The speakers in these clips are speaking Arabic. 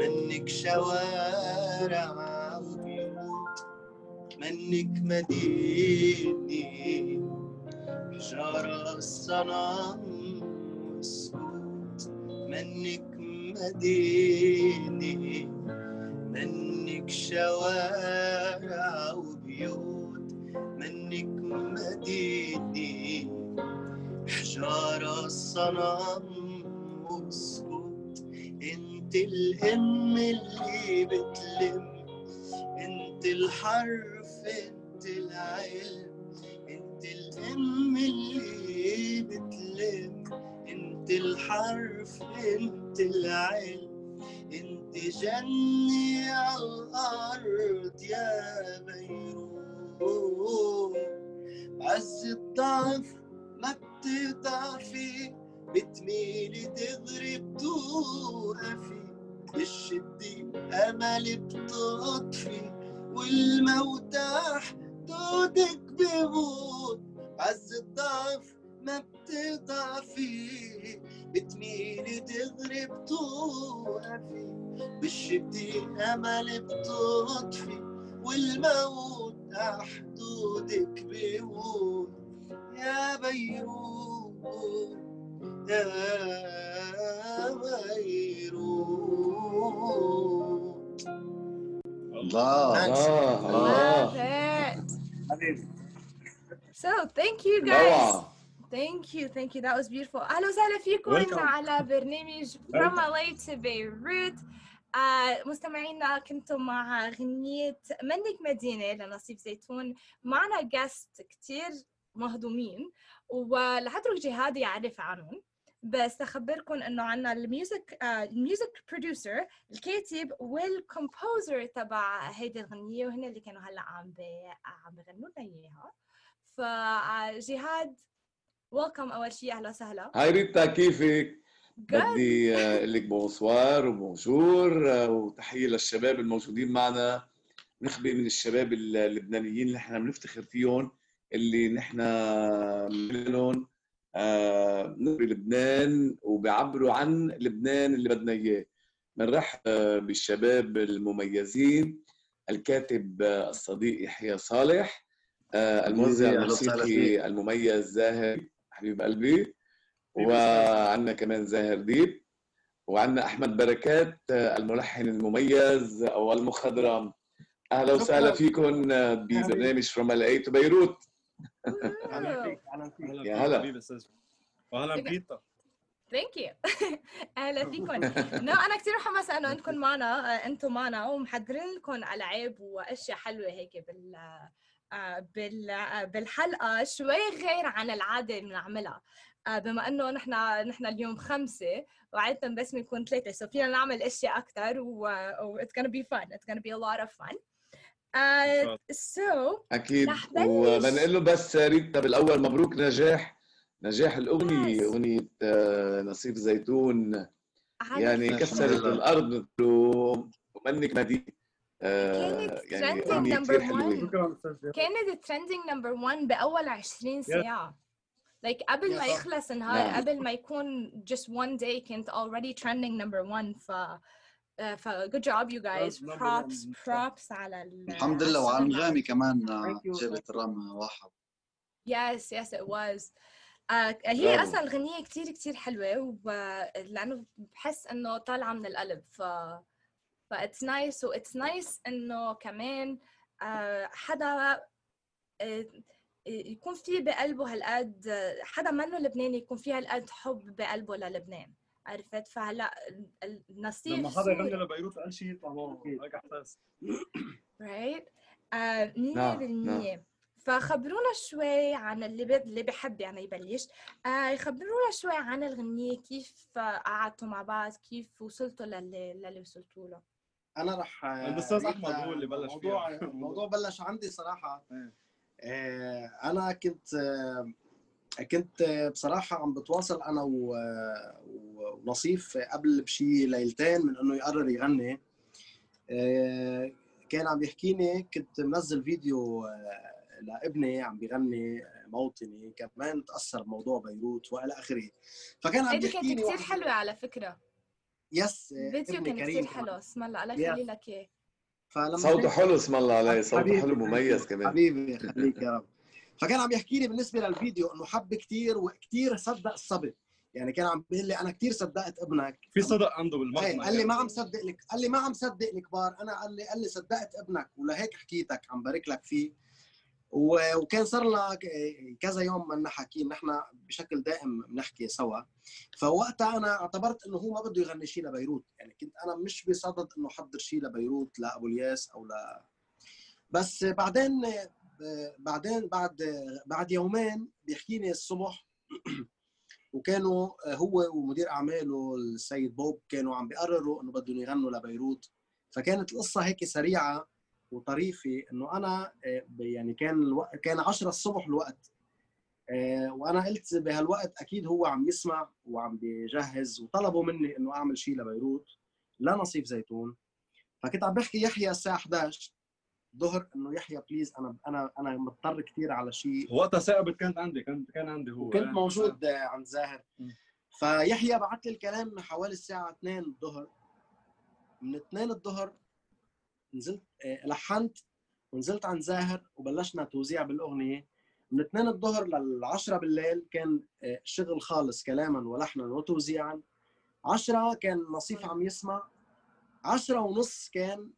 منك شوارع وبيوت منك مدينة حجارة الصنم والسكوت منك مدينة منك شوارع وبيوت. منك مدينة حجارة الصنم وسكوت الام اللي بتلم. انت الحرف انت العلم. انت الام اللي بتلم. انت الحرف انت العلم. انت جنة على الأرض يا بيروت. عز الضعف ما بتضعفي. بتميلي دغري بتوقفي بالشدة أمل بتطفي والموت حدودك بموت. عز الضعف ما بتضعفي بتميلي دغري بتوقفي. بالشدة أمل بتطفي والموت حدودك بموت. يا بيروت يا الله الله الله Love it. حبيبي So thank you guys. Thank you, thank you. That was beautiful. أهلا وسهلا فيكم Welcome. على برنامج From LA to Beirut. آه مستمعينا كنتم مع غنية منك مدينة لنصيب زيتون معنا guests كتير مهضومين ولح اترك جهاد يعرف عنهم بس أخبركم إنه عنا ال music آه ال music producer الكاتب وال composer تبع هيدي الغنية وهن اللي كانوا هلأ عم بي عم بغنوا لنا إياها. فجهاد welcome أول شيء أهلا وسهلا. hi ريتا كيفك؟ بدي آه، أقول لك bonsoir و bonjour آه، وتحية للشباب الموجودين معنا. نخبه من الشباب اللبنانيين اللي إحنا بنفتخر فيهم اللي نحن منهم آه، بلبنان وبيعبروا عن لبنان اللي بدنا إياه. بنرحب بالشباب المميزين الكاتب الصديق يحيى صالح آه، الموزع الموسيقي. المميز زاهر حبيب قلبي وعندنا كمان زاهر ديب وعندنا أحمد بركات آه، الملحن المميز أو المخضرم. أهلا وسهلا فيكم ببرنامج From LA to Beirut أهلا فيك أهلا فيك. يا هلا. واهلا ريتا thank you أهلا فيكم. no أنا كثير متحمسه إنه انكم معنا أنتم معنا ومحضرين لكم ألعاب وأشياء حلوة هيك بال آه، بال آه، بالحلقة. شوي غير عن العادة اللي بنعملها. آه، بما إنه نحن نحن اليوم خمسة وعاده بس بنكون ثلاثة so فينا نعمل أشياء أكثر و و it's gonna be fun. It's gonna be a lot of fun. Uh, so أكيد. وبنقول له بس ريتا بالأول مبروك نجاح نجاح الأغنية Yes. أغنية آه، ناصيف زيتون يعني كسرت. الأرض ومنك مدينة آه، كانت يعني شكرا أستاذ جهاد. كانت ال trending number 1 بأول 20 ساعة like قبل ما. يخلص النهار نعم. قبل ما يكون just one day كانت already trending number 1 ف آه، ف good job you guys Yes, number props one. props على ال الحمد لله على وعلى. انغامي كمان Thank you. جابت الرقم واحد yes yes it was آه، هي. أصلا الغنية كتير كتير حلوة ولأنه بحس إنه طالعة من القلب ف ف it's nice و it's nice إنه كمان آه، حدا آه، يكون في بقلبه هالقد حدا منه لبناني يكون في هالقد حب بقلبه للبنان عرفت فهلا ال- النصيب لما حدا يغني لبيروت قال شيء يطلع معه هيك إحساس. Right آه، مية نعم، بالمية فخبرونا شوي عن اللي بد... اللي بحب يعني يبلش. آه يخبرونا شوي عن الغنية كيف آه، قعدتوا مع بعض كيف وصلتوا للي للي وصلتوا له. أنا رح الأستاذ أريد أحمد هو اللي بلش الموضوع. الموضوع بلش عندي صراحة. إيه. آه، أنا كنت آه، كنت آه، بصراحة عم بتواصل أنا و- و- ونصيف قبل بشي ليلتين من إنه يقرر يغني آه، كان عم يحكيني كنت منزل فيديو آه، لابني عم بيغني موطني كمان تأثر بموضوع بيروت وإلى آخره فكان عم هيدي كانت يحكيني كثير حلوة على فكرة يس الفيديو ابني كان كثير حلو. اسم الله الله Yes. يخلي لك اياه فلما صوته حلو اسم الله عليه صوته. حلو مميز كمان حبيبي خليك يا رب فكان عم يحكي لي بالنسبة للفيديو إنه حب كثير وكثير صدق الصبي. يعني كان عم بيقول لي أنا كثير صدقت ابنك. في صدق عنده بالمقطع قال لي ما عم صدق لك قال لي ما عم صدق الكبار أنا قال لي قال لي صدقت ابنك ولهيك حكيتك عم بارك لك فيه. وكان صار لنا كذا يوم ما حكي نحن بشكل دائم بنحكي سوا. فوقتها أنا اعتبرت إنه هو ما بده يغني شيء لبيروت. يعني كنت أنا مش بصدد إنه حضر شيء لبيروت لأبو الياس أو ل. بس بعدين بعدين بعد بعد يومين بيحكيني الصبح وكانوا هو ومدير أعماله السيد بوب كانوا عم بيقرروا إنه بدهم يغنوا لبيروت. فكانت القصة هيك سريعة وطريفة إنه أنا آه، يعني كان الوقت كان 10 الصبح الوقت. آه، وأنا قلت بهالوقت أكيد هو عم يسمع وعم بيجهز وطلبوا مني إنه أعمل شيء لبيروت لنصيف زيتون. فكنت عم بحكي يحيى الساعة 11 ظهر إنه يحيى بليز أنا أنا أنا مضطر كثير على شيء. وقتها ثاقبت كانت عندي كان كان عندي هو وكنت موجود آه، عند زاهر. فيحيى بعت لي الكلام من حوالي الساعة 2 الظهر. من 2 الظهر نزلت آه، لحنت ونزلت عند زاهر وبلشنا توزيع بالأغنية. من 2 الظهر لل 10 بالليل كان آه، شغل خالص كلاما ولحنا وتوزيعا. 10 كان نصيف عم يسمع. 10 ونص كان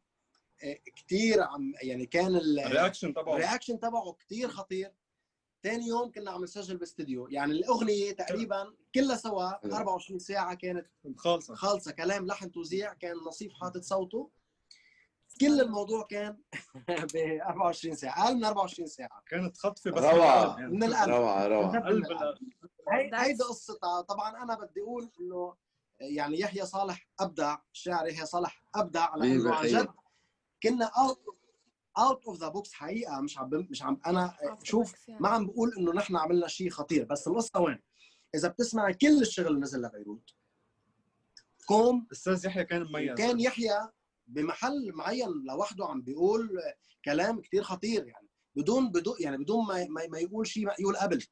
كثير عم يعني كان ال- ال reaction تبعه. ال reaction تبعه كثير خطير. ثاني يوم كنا عم نسجل باستديو. يعني الأغنية تقريبا كلها سوا حلو. 24 ساعة كانت خالصة. خالصة. كلام لحن توزيع كان نصيف حاطط صوته. كل الموضوع كان ب 24 ساعة. أقل من 24 ساعة. كانت خطفة بس. روعة. بالقلب يعني. من القلب. هي That's- هيدي قصتها طبعا أنا بدي أقول إنه يعني يحيى صالح أبدع الشاعر يحيى صالح أبدع لأنه عن حبيبي. جد كنا out out of the box حقيقة. مش عم مش عم أنا شوف ما عم بقول إنه نحن عملنا شيء خطير. بس القصة وين؟ إذا بتسمع كل الشغل اللي نزل لبيروت كوم أستاذ يحيى كان مميز. كان يحيى بمحل معين لوحده عم بيقول كلام كتير خطير يعني. بدون بدون يعني بدون ما ما, ما يقول شيء مقيول قبل.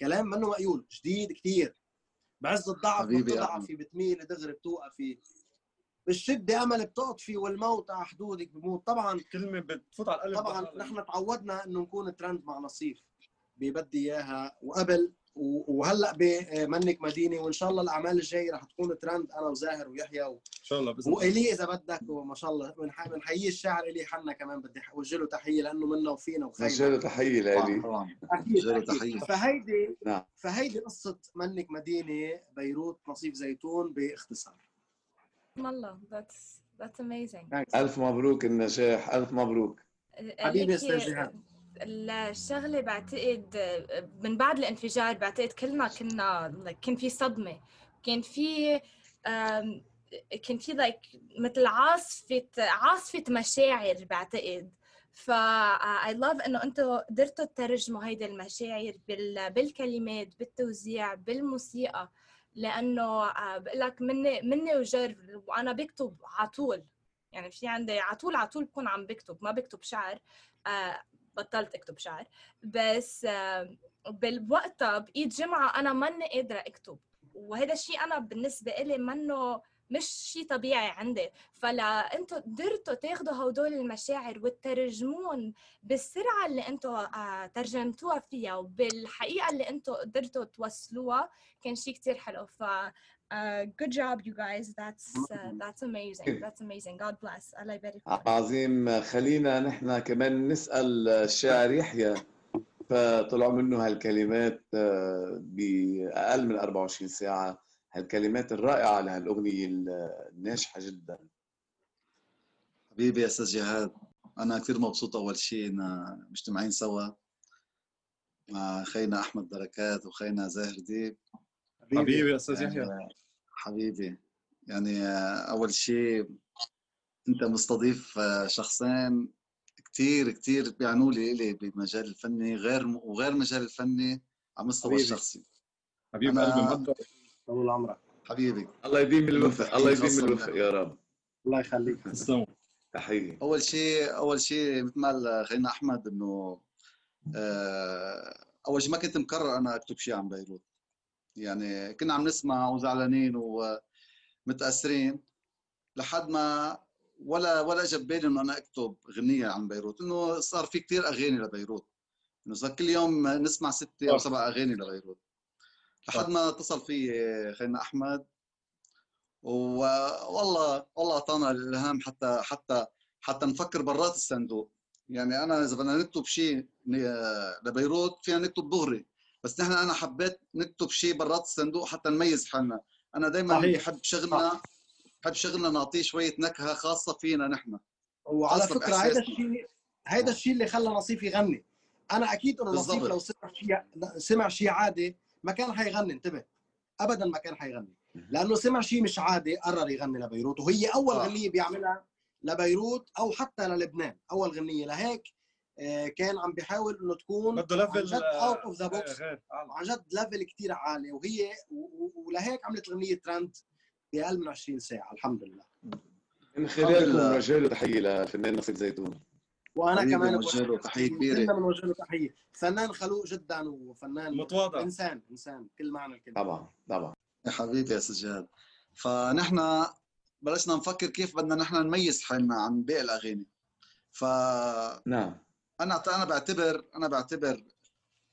كلام منه مقيول جديد كتير. بعز الضعف بتضعفي بتميلي دغري بتوقفي بالشده أمل بتقطفي والموت على حدودك بموت. طبعا كلمة بتفوت على القلب طبعا. نحن تعودنا إنه نكون ترند مع نصيف. ببدي إياها وقبل. وهلأ بمنك مدينة وإن شاء الله الأعمال الجاية رح تكون ترند أنا وزاهر ويحيى و... إن شاء الله بإذن الله. وإلي إذا بدك وما شاء الله. بنح- بنحيي الشاعر إلي حنا كمان بدي اوجه له تحية لأنه منا وفينا وجه وخينا له تحية لإلي. طبعا. أكيد. وجه له. تحية. فهيدي نعم. فهيدي قصة منك مدينة بيروت نصيف زيتون بإختصار. الله that's that's amazing. ألف مبروك النجاح ألف مبروك. حبيبي هيك أستاذ جهاد. الشغله بعتقد من بعد الانفجار بعتقد كلنا كنا like كان في صدمة. كان في كان في like مثل عاصفة عاصفة مشاعر بعتقد. ف I love إنه أنتم قدرتوا تترجموا هيدي المشاعر بال... بالكلمات بالتوزيع بالموسيقى. لأنه آه، بقول لك مني مني وجر وأنا بكتب على طول. يعني في عندي على طول على طول بكون عم بكتب ما بكتب شعر. آه، بطلت أكتب شعر. بس آه، بالوقتها بايد جمعة أنا ماني قادرة أكتب. وهذا الشيء أنا بالنسبة إلي منه مش شيء طبيعي عندي. فلا أنتم قدرتوا تاخذوا هدول المشاعر وتترجمون بالسرعة اللي أنتم آه، ترجمتوها فيها وبالحقيقة اللي أنتم قدرتوا توصلوها كان شيء كتير حلو. ف uh, good job you guys. That's uh, that's amazing. That's amazing. God bless. الله يبارك فيك. عظيم. خلينا نحن كمان نسأل الشاعر يحيى. فطلعوا منه هالكلمات بأقل من 24 ساعة. هالكلمات الرائعة لهالأغنية الناجحة جدا. حبيبي يا أستاذ جهاد أنا كثير مبسوط أول شيء إن مجتمعين سوا. مع خينا أحمد بركات وخينا زاهر ديب. حبيبي. يا أستاذ يعني يحيى حبيبي يعني أول شيء أنت مستضيف شخصين كثير كثير بيعنوا لي إلي بالمجال الفني غير وغير مجال الفني على المستوى حبيبي. الشخصي. حبيب أنا- قلبي مقدر طول عمرك حبيبي. الله يديم الوفق الله يديم الوفق يا رب. الله يخليك. تسلموا تحية. أول شيء أول شيء مثل ما قال خلينا أحمد إنه آه، أول شيء ما كنت مقرر أنا أكتب شيء عن بيروت. يعني كنا عم نسمع وزعلانين ومتأثرين لحد ما ولا ولا اجى ببالي إنه أنا أكتب غنية عن بيروت. إنه صار في كثير أغاني لبيروت. إنه صار كل يوم نسمع ستة أو. سبع أغاني لبيروت. لحد ما اتصل في خينا أحمد. والله والله أعطانا الإلهام حتى حتى حتى نفكر برات الصندوق. يعني أنا إذا بدنا نكتب شيء لبيروت فينا نكتب دغري بس نحن أنا حبيت نكتب شيء برات الصندوق حتى نميز حالنا. أنا دائما. بحب شغلنا بحب شغلنا نعطيه شوية نكهة خاصة فينا نحن. وعلى فكرة بإحساسنا. الشيء هيدا الشيء اللي خلى نصيف يغني. أنا أكيد إنه نصيف. لو سمع شيء سمع شيء عادي ما كان حيغني انتبه. ابدا ما كان حيغني لأنه سمع شيء مش عادي قرر يغني لبيروت. وهي أول صح. غنية بيعملها لبيروت أو حتى للبنان. أول غنية لهيك آه، كان عم بيحاول إنه تكون بده level جد out of the box. عن جد level كثير عالي. وهي ولهيك عملت غنية ترند بأقل من 20 ساعة. الحمد لله. من خلالكم. نوجه له تحيه للفنان نصيف زيتون. وأنا كمان بوجه له تحية كبيرة. كلنا بنوجه له تحية. فنان خلوق جدا وفنان متواضع. إنسان إنسان كل معنى الكلمة. طبعا طبعا. يا حبيبي يا سجاد. فنحن بلشنا نفكر كيف بدنا نحن نميز حالنا عن باقي الأغاني. فانا نعم. أنا بعتبر أنا بعتبر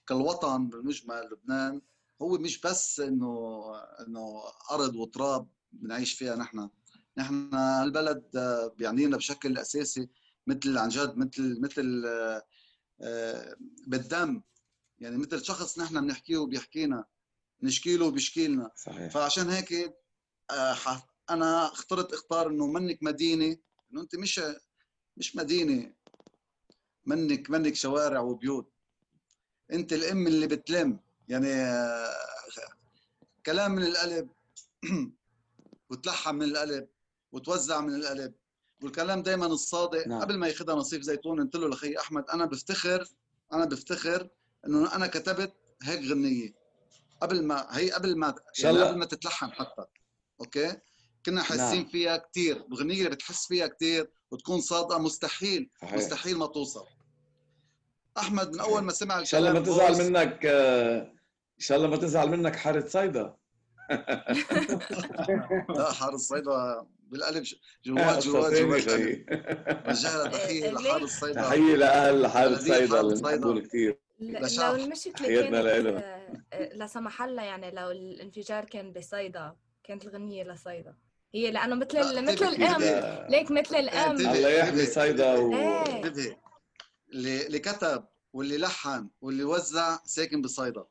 كالوطن بالمجمل لبنان هو مش بس إنه إنه أرض وتراب بنعيش فيها نحن. نحن البلد بيعنينا بشكل أساسي مثل عن جد مثل مثل آه، بالدم. يعني مثل شخص نحن بنحكيه وبيحكينا نشكي له وبيشكي لنا. صحيح. فعشان هيك آه، أنا اخترت اختار إنه منك مدينة إنه أنت مش مش مدينة. منك منك شوارع وبيوت. أنت الأم اللي بتلم. يعني آه، كلام من القلب وتلحن من القلب وتوزع من القلب والكلام دائما الصادق. نعم. قبل ما ياخذها نصيف زيتون قلت له لخي أحمد أنا بفتخر أنا بفتخر إنه أنا كتبت هيك غنية. قبل ما هي قبل ما يعني. قبل ما تتلحن حتى. أوكي؟ كنا حاسين نعم. فيها كثير الغنية اللي بتحس فيها كثير وتكون صادقة مستحيل صحيح. مستحيل ما توصل. أحمد من أول ما سمع إن شاء الله ما الكلام تزعل منك آه، إن شاء الله ما تزعل منك حارة صيدا لا حار الصيدا بالقلب جوات قصة جوات جوات لها تحيه إيه، لحار ليه؟ الصيدا تحية لأهل حاره بلدية صيدا حارة اللي. بنحبهم كثير. لو تحياتنا كانت. آه، لا سمح الله يعني لو الانفجار كان بصيدا كانت الغنية لصيدا هي لأنه مثل مثل لا. ليك مثل الأم انتبه. الله يحمي. صيدا و... إيه. اللي كتب واللي لحن واللي وزع ساكن بصيدا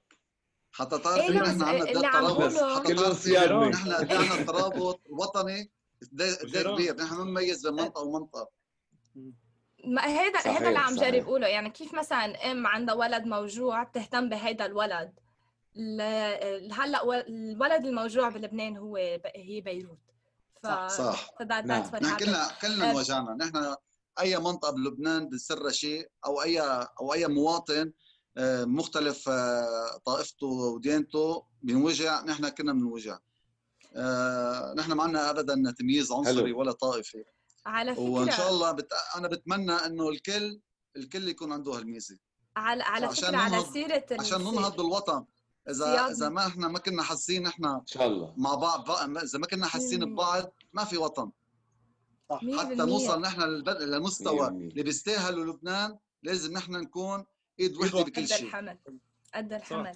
حتى إيه تعرفي لا، نحن عندنا قد عم ترابط حتى صيادني نحن قد إيه عندنا ترابط وطني. قد إيه- إيه. كبير. نحن ما بنميز بين منطقة ومنطقة. ما هيدا صحيح، هيدا اللي عم. جرب اقوله يعني كيف مثلا أم عندها ولد موجوع بتهتم بهيدا الولد؟ ل- هلأ و- الولد الموجوع بلبنان هو ب- هي بيروت. ف صح نعم. نحن. كلنا كلنا أه. انوجعنا نحن أي منطقة بلبنان بسر شيء أو اي أو أي مواطن مختلف آه، طائفته وديانته بينوجع نحن كنا بنوجع آه، نحن ما عندنا ابدا تمييز عنصري. ولا طائفي على فكرة وإن شاء الله بت... أنا بتمنى إنه الكل الكل يكون عنده هالميزة على على عشان فكرة على ننهض- سيرة عشان ننهض بالوطن إذا. إذا ما إحنا ما كنا حاسين إحنا إن شاء الله مع بعض بقى إذا ما كنا حاسين. ببعض ما في وطن حتى. نوصل نحن للمستوى. اللي بيستاهله لبنان لازم نحن نكون إيد وحده. بكل قد شيء. الحمل قد الحمل.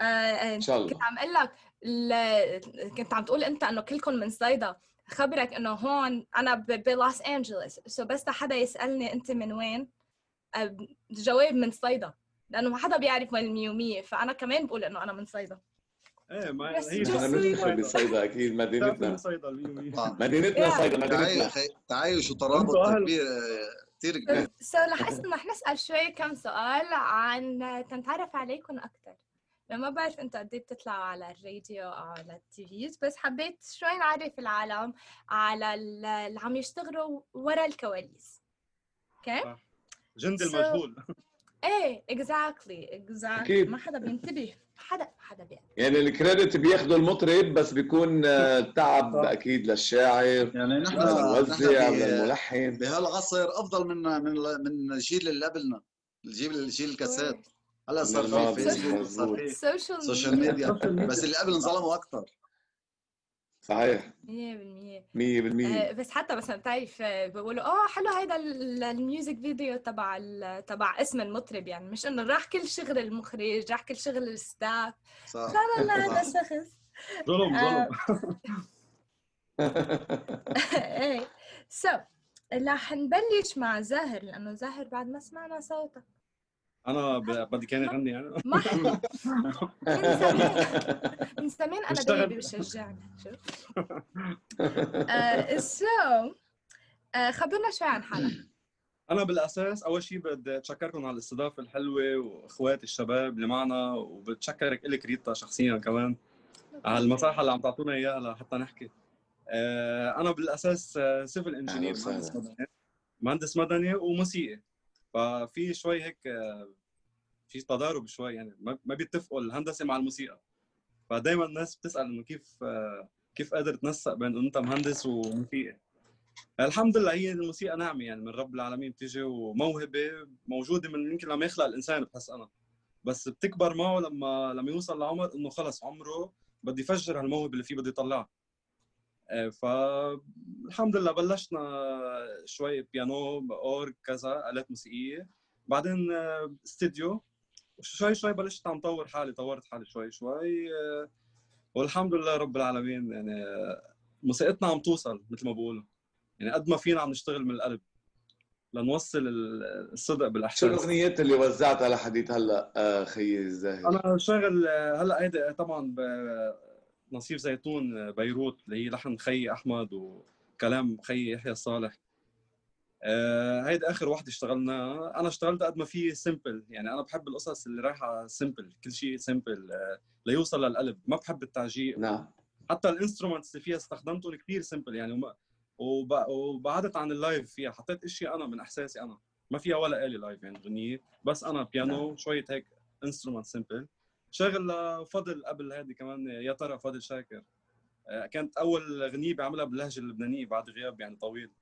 آه، آه، إن شاء كنت الله. عم أقول لك كنت عم تقول أنت إنه كلكم من صيدا. خبرك إنه هون أنا ب- بلوس انجلوس سو بس حدا يسألني أنت من وين. آه، الجواب من صيدا. لأنه ما حدا بيعرف وين الميومية فأنا كمان بقول إنه أنا من صيدا. إيه ما بس هي بنفتخر بصيدا أكيد مدينتنا. مدينتنا. صيدا تعايش مدينتنا. خي- تعايش وترابط أنتوا أهل. كبير. آه، كثير كبير so رح اسمح نسأل شوي كم سؤال عن تنتعرف عليكم أكثر لما بعرف أنتوا قد إيه بتطلعوا على الراديو أو على ال TVs بس حبيت شوي نعرف العالم على ال- اللي عم يشتغلوا ورا الكواليس. أوكي جندي So- المجهول. إيه exactly exactly. ما حدا بينتبه. حدا حدا بيعرف يعني. ال credit بياخده المطرب بس بيكون آه، تعب. أكيد للشاعر. يعني نحن للموزع وللملحن بهالعصر أفضل من من من الجيل اللي قبلنا. الجيل الجيل الكاسات. هلا صار في فيسبوك صار. في social social media بس اللي قبل انظلموا أكثر صحيح. 100% 100% آه، بس حتى مثلا بتعرف آه، بيقولوا آه حلو هيدا ال- ال music video تبع ال- تبع اسم المطرب يعني مش إنه راح كل شغل المخرج راح كل شغل ال staff صح. لا لا هذا صح. شخص. ظلم آه. ظلم. إيه. so رح نبلش مع زاهر لأنه زاهر بعد ما سمعنا صوتك أنا بدي كان يغني يعني. ما من زمان من زمان أنا. بيي بشجعني شوف. آه so آه خبرنا شوي عن حالك. أنا بالأساس أول شيء بدي أتشكركم على الاستضافة الحلوة وإخواتي الشباب اللي معنا وبتشكرك إلك ريتا شخصيا كمان على المساحة اللي عم تعطونا إياها لحتى نحكي. آه، أنا بالأساس civil engineer وسهلا. مهندس مدني. مهندس مدني وموسيقي. ففي شوي هيك في تضارب شوي يعني ما بيتفقوا الهندسة مع الموسيقى. فدائما الناس بتسأل إنه كيف كيف قادر تنسق بين أنت مهندس وموسيقي؟ الحمد لله هي الموسيقى نعمه يعني من رب العالمين بتيجي وموهبة موجودة من يمكن لما يخلق الإنسان بحس أنا. بس بتكبر معه لما لما يوصل لعمر إنه خلص عمره بدي يفجر هالموهبة اللي فيه بده يطلعها. فالحمد لله بلشنا شوي بيانو أورج كذا آلات موسيقية. بعدين آه، استديو. شوي شوي بلشت عم طور حالي طورت حالي شوي شوي آه، والحمد لله رب العالمين يعني آه، موسيقتنا عم توصل مثل ما بقولوا. يعني قد ما فينا عم نشتغل من القلب لنوصل ال- الصدق شو بالاحساس الأغنيات اللي وزعتها لحديت هلأ آه، خيي الزاهر؟ أنا شاغل آه، هلأ هيدا طبعا نصيف زيتون آه، بيروت اللي هي لحن خي أحمد وكلام خي يحيى صالح. آه، هيدا آخر وحده اشتغلناها أنا اشتغلت قد ما في simple يعني أنا بحب القصص اللي رايحة simple كل شيء simple ليوصل للقلب. ما بحب التعجيق. نعم. حتى ال instruments اللي فيها استخدمتهم كثير simple يعني وما وب... وبعدت عن ال live فيها. حطيت اشياء أنا من إحساسي أنا. ما فيها ولا آلة live يعني غنية. بس أنا بيانو شوية هيك instrument simple شغل فضل قبل هذه كمان يا ترى فضل شاكر. آه، كانت أول غنية بعملها باللهجة اللبنانية بعد غياب يعني طويل.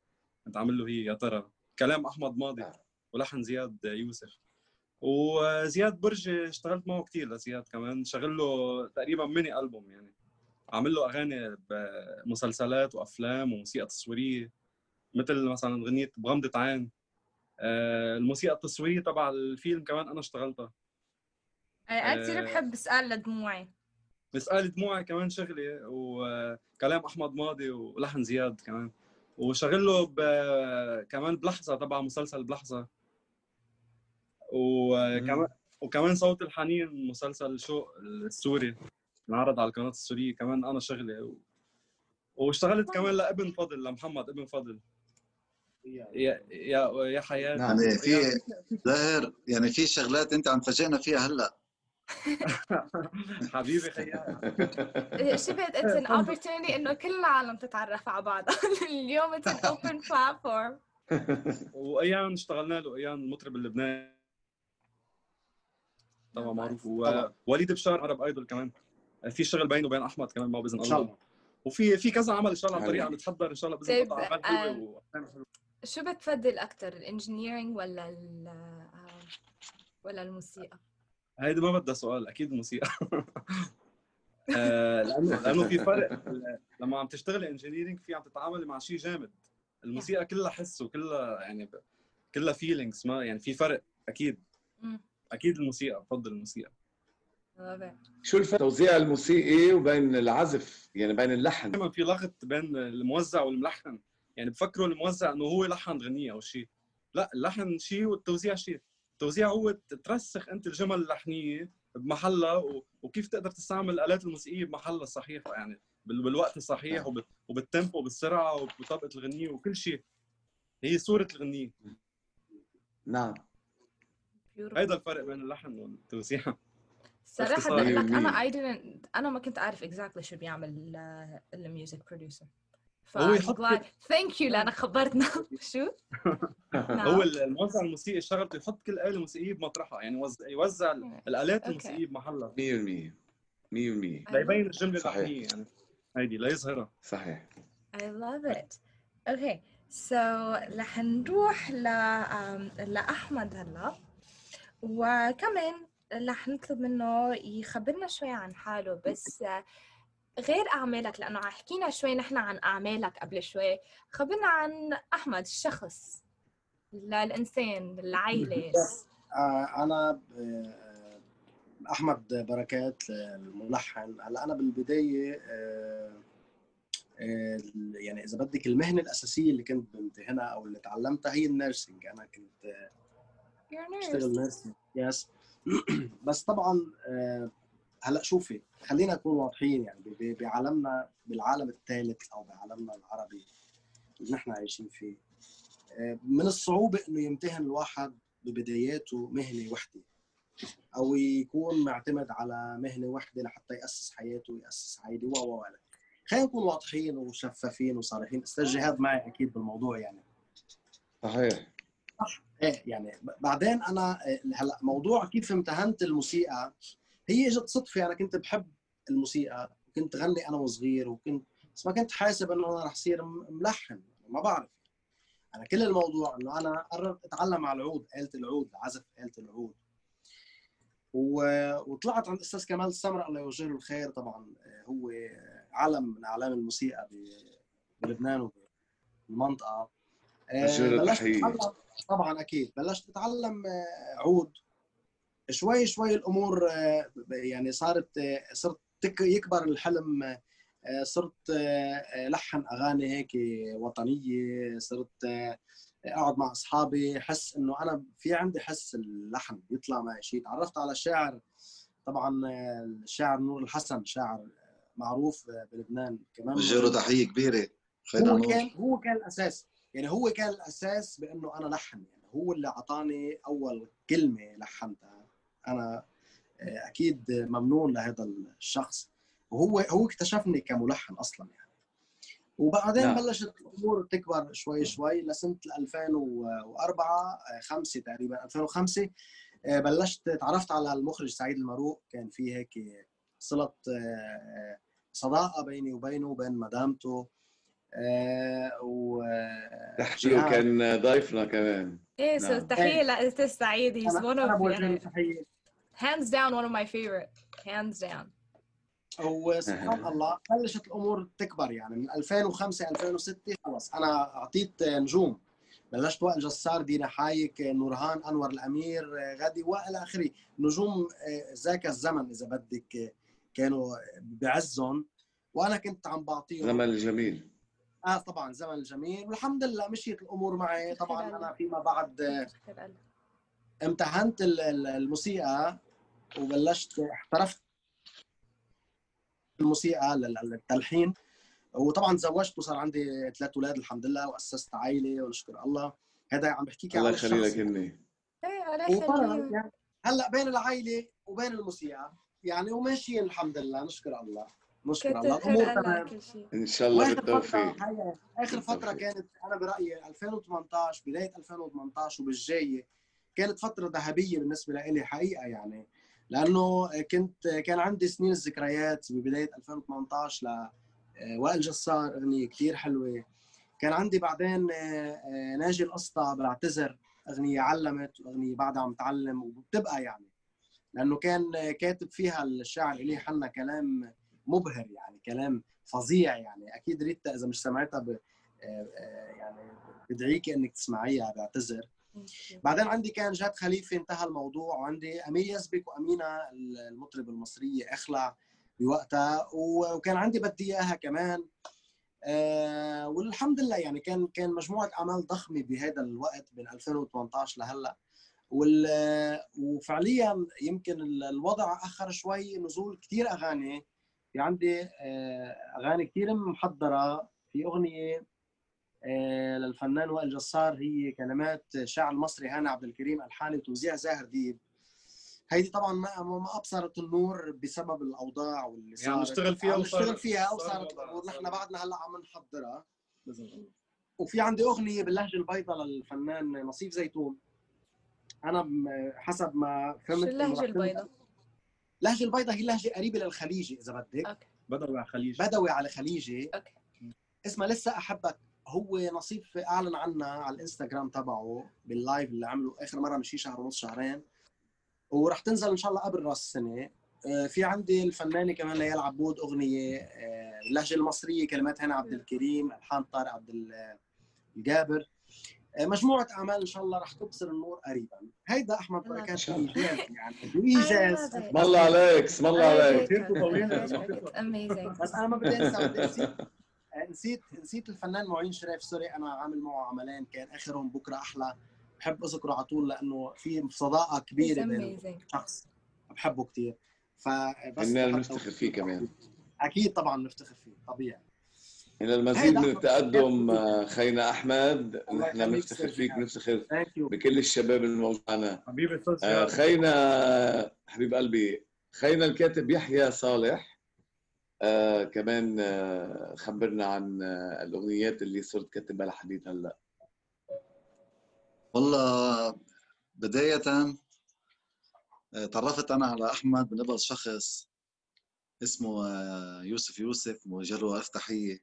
كنت عامل له هي يا ترى. كلام أحمد ماضي ولحن زياد يوسف. وزياد برجي اشتغلت معه كثير لزياد كمان. شغل له تقريبا ميني ألبوم يعني. عامل له أغاني بمسلسلات وأفلام وموسيقى تصويرية مثل مثلا غنيه بغمضة عين. آه، الموسيقى التصويرية تبع الفيلم كمان أنا اشتغلتها. آه، أنا كثير آه. بحب اسال لدموعي. مسألة دموعي كمان شغلي وكلام أحمد ماضي ولحن زياد كمان. وشغل له ب... كمان بلحظة تبع مسلسل بلحظة. وكمان وكمان صوت الحنين مسلسل شوق السوري انعرض على القناة السورية كمان أنا شغلي. و... واشتغلت كمان لابن فضل لمحمد ابن فضل. يا يا يا حياتي نعم. يعني في زاهر يعني في شغلات أنت عم تفاجئنا فيها هلأ. حبيبي خيال شفت it's an opportunity إنه كل العالم تتعرف على بعضها اليوم it's an open platform وأيان اشتغلنا له أيان المطرب اللبناني. طبعا معروف. ووليد بشار Arab Idol كمان. في شغل بينه وبين أحمد كمان ما بإذن شاء الله. وفي في كذا عمل إن شاء الله عن حلو. طريق عم نتحضر إن شاء الله بإذن طيب، الله آه،. شو بتفضل أكثر ال engineering ولا آه، ولا الموسيقى؟ هيدي ما بدها سؤال أكيد الموسيقى. آه، لأنه لأنه في فرق لما عم تشتغلي engineering في عم تتعاملي مع شيء جامد. الموسيقى كلها حس وكلها يعني كلها feelings ما يعني في فرق أكيد. أكيد الموسيقى بفضل الموسيقى. شو الفرق؟ توزيع الموسيقي وبين العزف يعني بين اللحن. دائما في لغط بين الموزع والملحن. يعني بفكروا الموزع إنه هو لحن غنية أو شيء. لا اللحن شيء والتوزيع شيء. التوزيع هو ترسخ أنت الجمل اللحنيه بمحلها وكيف تقدر تستعمل الالات الموسيقية بمحلها الصحيحة يعني بال- بالوقت الصحيح وب- وبالتيمبو وبالسرعة وبطبقة الغنية وكل شيء. هي صورة الغنية. نعم. هيدا الفرق بين اللحن والتوزيع. بدي أقول لك أنا I didn't أنا ما كنت أعرف exactly شو بيعمل ال music producer هو I'm يحط glad thank you لأنك خبرتنا شو؟ نعم. هو الموزع الموسيقي شغلته يحط كل آلة موسيقية بمطرحها يعني يوزع, يوزع الآلات. الموسيقية بمحلها 100% 100% ليبين الجملة صحيح. يعني هيدي ليظهرها صحيح I love it. Okay, so رح نروح ل um, لأحمد هلا وكمان رح نطلب منه يخبرنا شوي عن حاله بس غير أعمالك لأنه حكينا شوي نحن عن أعمالك قبل شوي خبرنا عن أحمد الشخص للإنسان العائلة آه، أنا أحمد بركات الملحن. هلأ أنا بالبداية آه، آه، يعني إذا بدك المهنة الأساسية اللي كنت بمتهنها أو اللي تعلمتها هي ال nursing. أنا كنت بشتغل. nursing yes بس طبعا هلا شوفي خلينا نكون واضحين يعني بعالمنا بالعالم الثالث أو بعالمنا العربي اللي نحن عايشين فيه آه، من الصعوبة إنه يمتهن الواحد ببداياته مهنة وحدة أو يكون معتمد على مهنة وحدة لحتى يأسس حياته وياسس عائلة و و و خلينا نكون واضحين وشفافين وصريحين. أستاذ جهاد معي أكيد بالموضوع يعني. صحيح. إيه يعني بعدين أنا إيه، هلا موضوع كيف امتهنت الموسيقى هي اجت صدفة أنا كنت بحب الموسيقى كنت غني أنا وصغير وكنت بس ما كنت حاسب إنه أنا رح صير م- ملحن ما بعرف. أنا كل الموضوع إنه أنا قررت أتعلم على العود آلة العود عزف آلة العود. و... وطلعت عند الاستاذ كمال السمره الله يوجه له الخير طبعا آه، هو علم من أعلام الموسيقى ب... بلبنان وبالمنطقة. آه، بلشت. أتعلم طبعا أكيد بلشت أتعلم آه، عود. شوي شوي الأمور آه، يعني صارت آه، صرت يكبر الحلم آه، صرت لحن أغاني هيك وطنية صرت أقعد مع أصحابي حس إنه أنا في عندي حس اللحن بيطلع معي شيء تعرفت على الشاعر طبعا الشاعر نور الحسن شاعر معروف بلبنان كمان. له تحية كبيرة خير هو كان هو كان الأساس يعني هو كان الأساس بإنه أنا لحن يعني هو اللي أعطاني أول كلمة لحنتها. أنا آه، أكيد ممنون لهذا الشخص. وهو هو اكتشفني كملحن أصلا يعني. وبعدين نعم. بلشت الأمور تكبر شوي شوي. لسنة 2004 5 تقريبا 2005 آه، بلشت تعرفت على المخرج سعيد المروق. كان في هيك صلة آه، صداقة بيني وبينه وبين مدامته. آه، و تحكي جيهان. وكان ضيفنا كمان. إيه so نعم. تحية لأستاذ سعيد بوجه له يعني تحيه hands down one of my favorite. Hands down. وسبحان الله بلشت الأمور تكبر يعني من 2005 2006 خلص أنا أعطيت نجوم. بلشت وائل جسار دينا حايك نورهان أنور الأمير غادي وإلى آخره. نجوم ذاك الزمن إذا بدك كانوا بعزهم. وأنا كنت عم بعطيهم. زمن الجميل. آه طبعا زمن الجميل. والحمد لله مشيت الأمور معي. طبعا أنا فيما بعد ال- الموسيقى وبلشت احترفت الموسيقى لل- للتلحين. وطبعا تزوجت وصار عندي ثلاث أولاد الحمد لله وأسست عائلة ونشكر الله. هذا عم بحكيك الله عن يخلي لك هني يعني هلأ بين العائلة وبين الموسيقى يعني وماشيين الحمد لله نشكر الله. نشكر الله. الأمور الله تمام. كل شيء إن شاء الله بالتوفيق. آخر فترة. كانت أنا برأيي 2018 بداية 2018 وبالجاية. كانت فترة ذهبية بالنسبة لي حقيقة يعني. لأنه كنت كان عندي سنين الذكريات ببداية 2018 ل وائل جسار أغنية كثير حلوة. كان عندي بعدين آه، ناجي القسطى بعتذر أغنية علمت وأغنية بعدها عم تعلم وبتبقى يعني. لأنه كان كاتب فيها الشاعر إلي حنا كلام مبهر يعني كلام فظيع يعني. أكيد ريتا إذا مش سمعتها. آه، آه، يعني بدعيكي إنك تسمعيها بعتذر. بعدين عندي كان جاد خليفة انتهى الموضوع وعندي أمير يزبك وأمينة المطربه المصرية أخلع بوقتها وكان عندي بدي إياها كمان. آه والحمد لله يعني كان كان مجموعة أعمال ضخمة بهذا الوقت بين 2018 لهلأ. وال وفعليا يمكن ال- الوضع أخر شوي نزول كثير أغاني. في عندي آه، أغاني كثير محضرة. في أغنية للفنان وائل جسار. هي كلمات شاعر المصري هاني عبد الكريم الحاني وتوزيع زاهر ديب. هيدي طبعا ما ما أبصرت النور بسبب الأوضاع واللي يعني عم صارت. نشتغل فيها نشتغل فيها أو صار صارت. الوضع- الأمور صار نحن. بعدنا هلأ عم نحضرها. وفي عندي أغنية باللهجة البيضاء للفنان نصيف زيتون. أنا حسب ما فهمت شو تنزل- البيضاء؟ اللهجه البيضاء هي لهجه قريبة للخليجي إذا بدك. okay. بدوي على الخليج بدوي على خليجي. okay. اسمها لسه أحبك. هو نصيف إعلن عنها على الإنستغرام تبعه بال live اللي عمله آخر مرة من شي شهر ونص شهرين. ورح تنزل إن شاء الله قبل رأس السنة. آه، في عندي الفنانة كمان ليال عبود أغنية آه، باللهجة المصرية كلمات هنا عبد الكريم الحان طارق عبد ال- الجابر. آه، مجموعة أعمال إن شاء الله رح تبصر النور قريبا. هيدا أحمد بركات إن شاء الله. ايجاز يعني ايجاز. اسم الله عليك اسم الله عليك. بس أنا ما بدي أنسى بدي نسيت نسيت الفنان معين شريف سوري أنا عامل معه عملين كان آخرهم بكرة أحلى بحب أذكره على طول لأنه في صداقة كبيرة بين. شخص بحبه كثير فبس فنان نفتخر فيه كمان. أكيد طبعا نفتخر فيه طبيعي إلى المزيد من. التقدم آه، خينا أحمد نحن بنفتخر فيك. بنفتخر ثانك يو بكل الشباب الموجود معنا حبيبي أستاذ آه،. خينا حبيب قلبي خينا الكاتب يحيى صالح آه كمان آه خبرنا عن آه الأغنيات اللي صرت كاتبها لحديث هلأ. والله بداية آه، تعرفت أنا على أحمد من قبل شخص اسمه آه، يوسف يوسف موجه له ألف تحية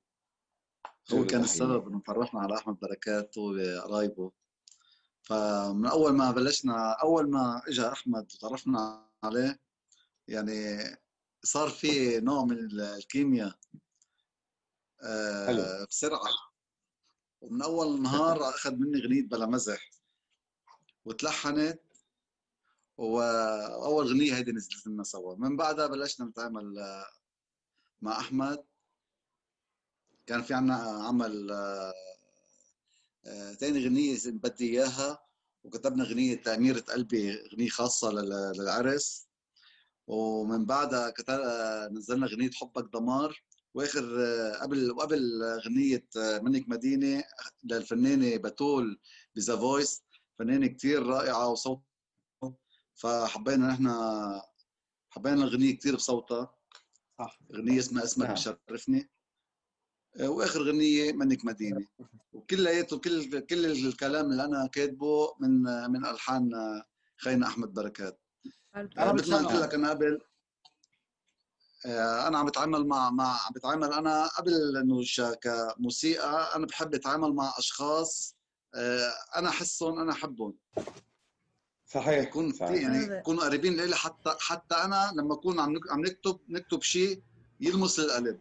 هو كان. السبب إنه تعرفنا على أحمد بركات وقرايبه. فمن أول ما بلشنا أول ما إجا أحمد وتعرفنا عليه يعني صار في نوع من ال- الكيمياء آه، حلو. بسرعة ومن أول نهار أخذ مني غنية بلا مزح وتلحنت واول غنية هيدي نزلت لنا سوا. من بعدها بلشنا نتعامل آه، مع أحمد. كان في عنا عمل آه، تاني غنية بدي إياها وكتبنا غنية تأميرة قلبي غنية خاصة لل- للعرس. ومن بعدها. آه، نزلنا غنية حبك دمار وآخر آه، قبل قبل غنية آه، منك مدينة للفنانة بتول بذا فويس فنانة كتير رائعة وصوت فحبينا نحن حبينا الغنية كتير بصوتها صح غنية اسمها اسمك نعم. بشرفني آه، وآخر غنية منك مدينة وكلياته كل كل الكلام اللي أنا كاتبه من من ألحان خينا أحمد بركات ما قلت. لك أنا قبل آه، أنا عم بتعامل مع مع عم بتعامل أنا قبل إنه كموسيقى أنا بحب أتعامل مع أشخاص آه، أنا أحسهم أنا أحبهم صحيح يكون صحيح. يعني. يكونوا قريبين لي حتى حتى أنا لما أكون عم عم نكتب نكتب شيء يلمس القلب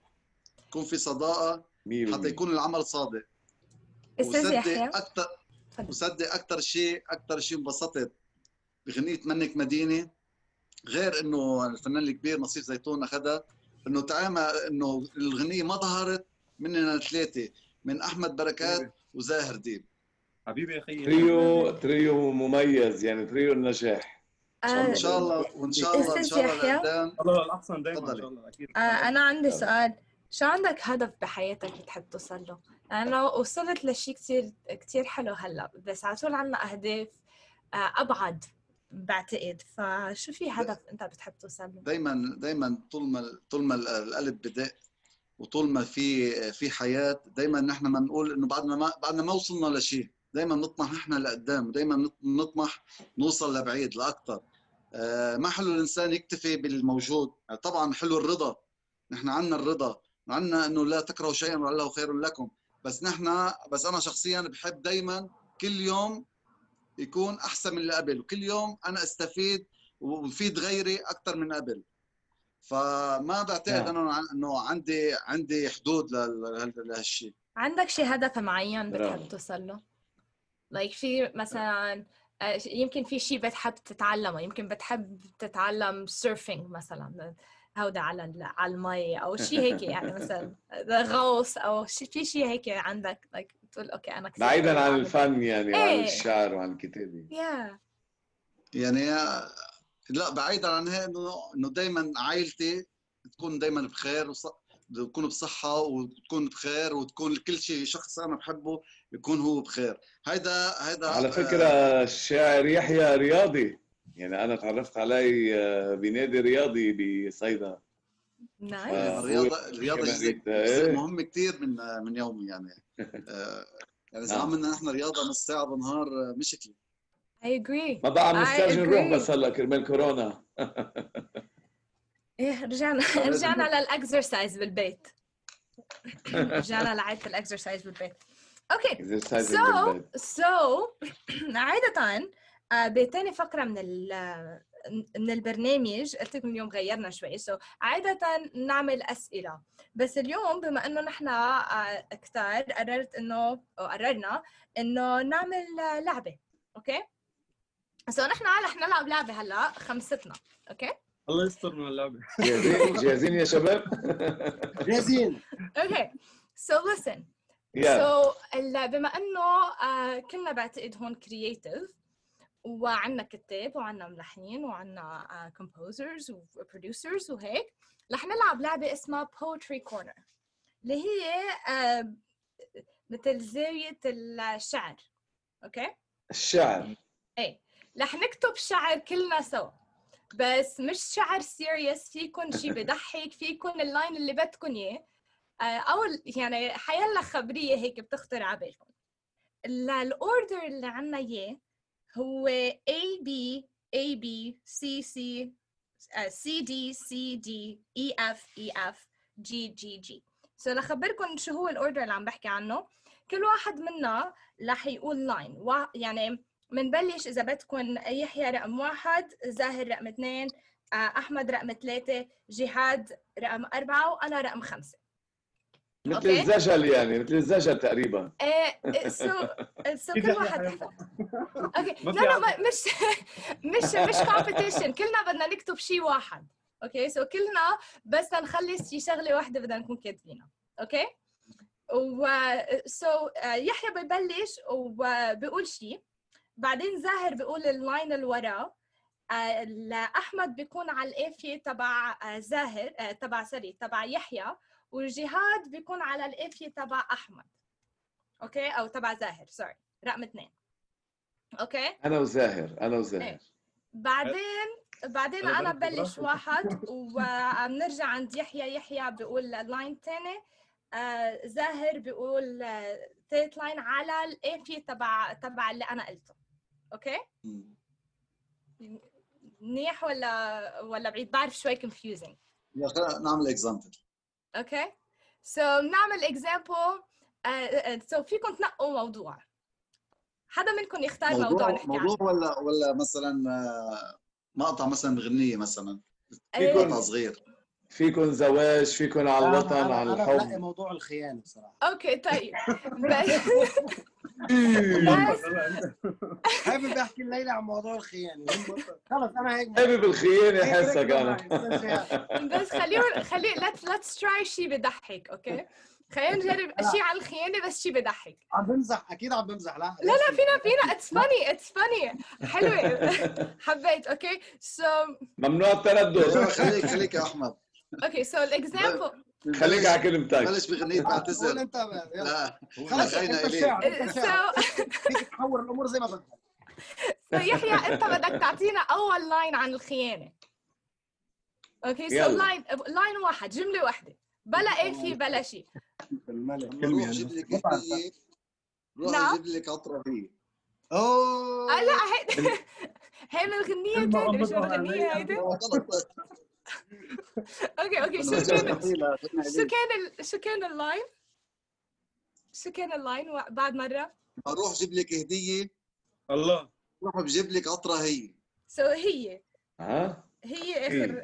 يكون في صداقة حتى. يكون العمل صادق أستاذ يحيى أكثر. وصدق أكثر شيء أكثر شيء انبسطت بغنية منك مدينة غير إنه الفنان الكبير نصيف زيتون أخذها إنه تعامل إنه الغنية ما ظهرت مننا ثلاثة من أحمد بركات وزاهر ديب. حبيبي يا أخي. trio trio مميز يعني تريو النجاح. آه، إن شاء الله وإن شاء الله إن شاء الله الله الأحسن دائما إن. شاء الله أكيد. آه، أنا عندي سؤال. شو عندك هدف بحياتك بتحب توصل له؟ أنا وصلت لشيء كتير كتير حلو هلأ بس على طول عنا أهداف آه، أبعد. بعتقد. فشو في هدف أنت بتحب توصل له؟ دائما دائما طول ما طول ما القلب بدق وطول ما في في حياة دائما نحن ما نقول إنه بعدنا ما بعدنا ما وصلنا لشيء دائما نطمح نحن لقدام ودائما نطمح نوصل لبعيد لاكثر آه، ما حلو الإنسان يكتفي بالموجود. طبعا حلو الرضا. نحن عنا الرضا. عنا إنه لا تكرهوا شيئا ولعله خير لكم. بس نحن بس أنا شخصيا بحب دائما كل يوم يكون أحسن من اللي قبل وكل يوم أنا أستفيد وبفيد غيري أكثر من قبل فما بعتقد نعم. انه إنه عندي عندي حدود لهالشيء عندك شي هدف معين برافو. بتحب توصل له؟ like في مثلا آه، يمكن في شيء بتحب تتعلمه يمكن بتحب تتعلم سيرفينج مثلا هودا على على المي أو شيء هيك يعني مثلا غوص أو شيء في شيء هيك عندك like تقول أوكي أنا كثير بعيدا عن الفن يعني وعن إيه. الشعر وعن الكتابة يا يعني لا بعيدا عن هيك إنه دائما عائلتي تكون دائما بخير وص... تكون بصحة وتكون بخير وتكون كل شيء شخص أنا بحبه يكون هو بخير. هيدا هيدا على آه، فكرة الشاعر يحيى رياضي. يعني أنا تعرفت عليه آه، بنادي رياضي بصيدا. nice. الرياضة الرياضة كمان جزء, إيه. جزء مهم كثير من من يومي يعني آه، يعني نعم. عملنا نحن رياضة نص ساعة بالنهار آه، مشكلة I agree ما بقى عم نستعجل نروح. بس هلا كرمال كورونا إيه رجعنا رجعنا لل exercise بالبيت رجعنا لعادة ال exercise بالبيت okay بالبيت. so عادة آه، بتاني فقرة من ال- من البرنامج قلت لكم اليوم غيرنا شوي. so, عادة نعمل أسئلة. بس اليوم بما إنه نحن آه، كتار قررت إنه قررنا إنه نعمل آه، لعبة. okay? so, نحن رح نلعب لعبة هلا خمستنا. أوكي؟ الله يستر من اللعبة. جاهزين؟ جاهزين يا شباب؟ جاهزين. okay. so listen. يلا so بما إنه آه، كلنا بعتقد هون creative وعندنا كتاب وعندنا ملحنين وعندنا composers و producers وهيك رح نلعب لعبة اسمها Poetry Corner اللي هي آه، مثل زاوية الشعر okay? الشعر. إيه رح نكتب شعر كلنا سوا بس مش شعر serious فيكن شي بضحك فيكن ال line اللي بدكن إياه آه، أو يعني حيلا خبرية هيك بتخطر على بالكم ال- ال order اللي عنا إياه هو A B A B C C آه، C D C D E F E F G G G. so لخبركم شو هو ال order اللي عم بحكي عنه. كل واحد منا رح يقول line وا- يعني منبلش إذا بدكم يحيى رقم واحد زاهر رقم اثنين آه، أحمد رقم ثلاثة جهاد رقم أربعة وأنا رقم خمسة. مثل. الزجل يعني مثل الزجل تقريبا. إيه سو سو في كل واحد okay. لا لا ما- مش مش مش competition كلنا بدنا نكتب شيء واحد. okay? so كلنا بس نخلص شي شغلة واحدة بدنا نكون كاتبينها. okay? و so يحيى ببلش وبيقول شيء بعدين زاهر بيقول ال line اللي وراه. آه، ل- احمد بيكون على القافيه تبع آه، زاهر آه، تبع sorry تبع يحيى. وجهاد بيكون على القافيه تبع أحمد. okay? أو تبع زاهر. sorry رقم اثنين. okay? أنا وزاهر. أنا وزاهر. إيه. بعدين بعدين أنا أنا بلش ببلش. واحد وبنرجع عند يحيى. يحيى بيقول ال line الثاني آه زاهر بيقول آه، ثالث line على القافيه تبع تبع اللي أنا قلته. okay؟ منيح ولا ولا بعيد؟ بعرف شوي confusing. نعمل example okay so نعمل example so فيكم تنقوا موضوع. حدا منكم يختار موضوع, موضوع نحكي عنه؟ موضوع ولا ولا مثلا آه، مقطع مثلا بغنيه مثلا؟ إيه. مقطع صغير. فيكن زواج فيكن على أنا- الوطن أنا- على أنا بلاقي الحب موضوع الخيانة بصراحة. okay طيب. بس حابب أحكي الليلة عن موضوع الخيانة. خلص أنا هيك حابب الخيانة حسك ركبوا أنا. بس- خلينا خلي let's let's try شيء بضحك okay؟ خلينا نجرب شيء على الخيانة بس شيء بضحك. عم بمزح أكيد عم بمزح لا. لا لا فينا فينا. it's funny it's funny حلوة. حبيت okay؟ so ممنوع التردد. خليك خليك يا أحمد. okay so ال example خليك على كلمتك بلش بغنية قول بعتذر. انت. لا خلص خلينا انت. الشاعر تحول الأمور زي ما بدك يحيى انت بدك تعطينا أول لاين عن الخيانة. أوكي سو. لاين لاين واحد جملة واحدة. بلا قافيه بلا شيء. الملك. لما روح جيب لك هديه روح نعم. جيب لك قطره هي أوه. آه لا هي هي من الغنية كلمة تاني مش من أمضى الغنية علي. هيدي okay okay شو كان شو كان. شو كان ال line؟ شو كان ال line بعد مرة؟ روح جيب لك هدية. الله. روح بجيب لك قطرة هي. so هي. ها؟ هي اخر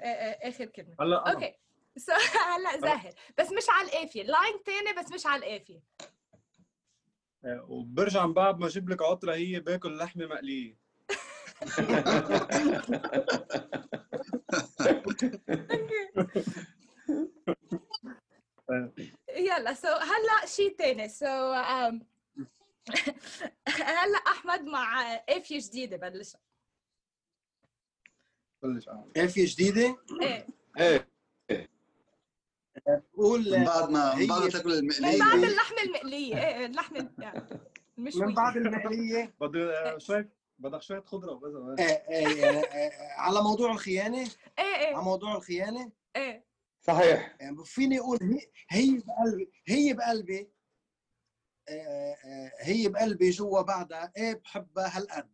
آخر كلمة. هلا. okay so هلا. زاهر. بس مش على القافية line تاني بس مش على القافية آه، وبرجع من بعد ما أجيب لك عطره هي باكل لحمة مقلية. يلا so هلا شيء تاني. so هلا أحمد مع قافية جديدة بلش. بلش. قافيه جديدة؟ إيه. إيه. قول من بعد ما من بعد ما تاكل من بعد المقليه اللحمة المقلية. إيه اللحمة يعني من المشوية بعد المقلية. بدي آه، بدك شوية خضرة آه، آه، آه، آه، على موضوع الخيانة إيه على إيه موضوع الخيانة. إيه. صحيح. يعني فيني أقول هي هي بقلبي هي بقلبي هي بقلبي جوا بعدها. إيه بحبها هالقد.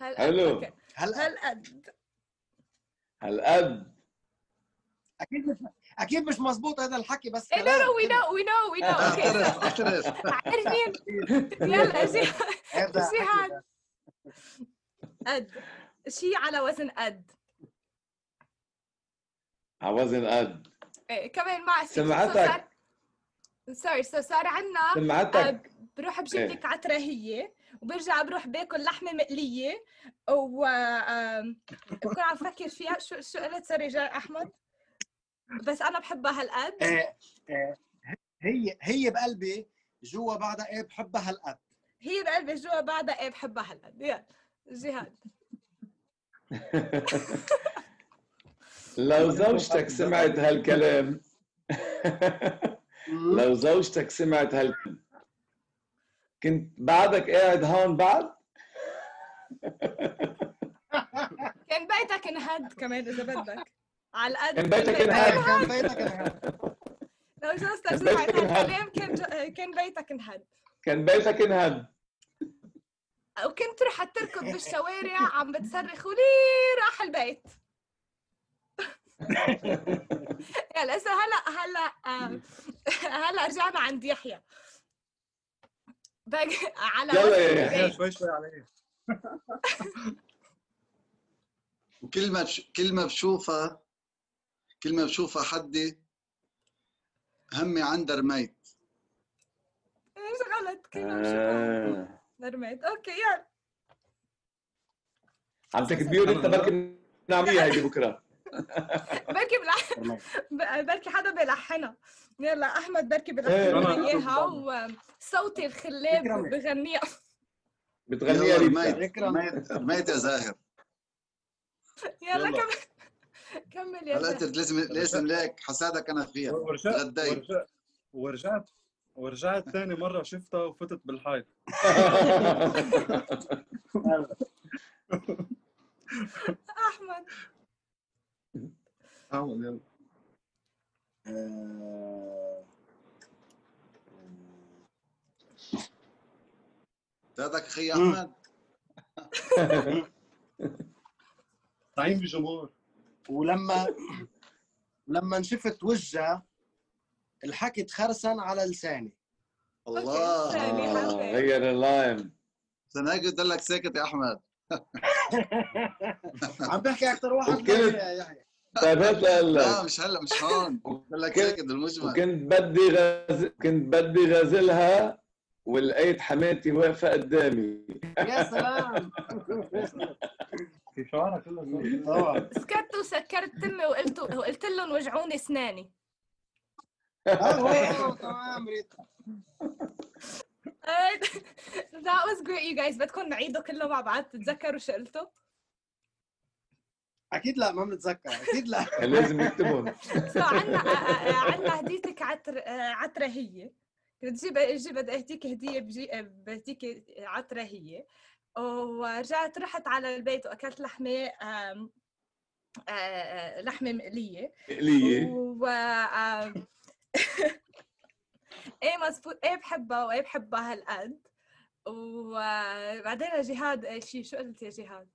هالقد. هالقد. هالقد. أكيد مش أكيد مش مزبوط هذا الحكي بس إيه no كلام no way. no way no way no okay اعترف اعترف عارفين؟ يلا حكي هاد. قد شيء على وزن قد على وزن قد إيه كمان مع سمعتك. sorry so صار عندنا سمعتك. بروح بجيب. لك عترة هي وبرجع بروح باكل لحمة مقلية. و بكون عم فكر فيها. شو شو قلت؟ sorry جا أحمد. بس أنا بحبها هالقد آه، آه، هي هي بقلبي جوا بعدها إيه بحبها هالقد هي بقلبي جوا بعدها إيه بحبها هالقد يلا جهاد لو زوجتك سمعت هالكلام. لو زوجتك سمعت هالكلام. كنت بعدك قاعد هون بعد؟ كان بيتك انهد كمان إذا بدك. على القد كان بيتك انهد. كان بيتك انهد. لو جوزتك سمعت. هالكلام كان كان بيتك انهد كان بيتك انهد وكنت رحت تركض بالشوارع عم بتصرخ ولي راح البيت؟ يلا هسه هلا هلا آه، هلا رجعنا عند يحيى. باقي على يلا. شوي شوي عليه. وكل ما. كل ما بشوفها كل ما بشوفها حدي همي عندها رميت إيش غلط كلنا بشوفها آه. رميت أوكي يلا. عم تكتبيه انت بركي نعمليها هيدي بكرة. بركي بلح... ب- بركي حدا بيلحنها. يلا أحمد بركي بيلحن إيه. إياها وصوتي الخلاب. بغنيها. بتغنيها رميت رميت رميت يا زاهر. يلا. كمل كمل يا هلا. أنت لازم لازم ليك. حسادك أنا فيها. ورجعت ورجعت ورجعت ثاني مرة شفتها وفتت بالحيط أحمد. حاول يلا. سادك أخي. أحمد. طعيم بجمهور ولما لما شفت وجهها الحكي تخرسن على لساني. الله. غير اللايم عشان هيك قلت لك ساكت يا أحمد. عم بحكي أكثر واحد يا يحيى. طيب هات لقلك لا مش هلا مش هون. قلت لك ساكت بالمجمل. وكنت بدي غز... كنت بدي غازلها ولقيت حماتي واقفة قدامي. يا سلام. في شعرها كله طبعا سكت وسكرت تمي وقلت وقلت لهم وجعوني اسناني. That was great you guys. بدكم نعيده كله مع بعض. تتذكروا شو قلتوا؟ أكيد لا ما بنتذكر. أكيد لا. لازم نكتبهم so عنا عنا هديتك عطر آه، عطرة هي كنت جيب جيب بدي أهديك هدية بجي آه، بهديك عطرة هي ورجعت رحت على البيت وأكلت لحمة آم، آه، لحمة مقلية. مقلية. و آم، إيه مزبوط إيه بحبها وإيه بحبها هالقد؟ وبعدين يا جهاد إيه شي شو قلت يا جهاد؟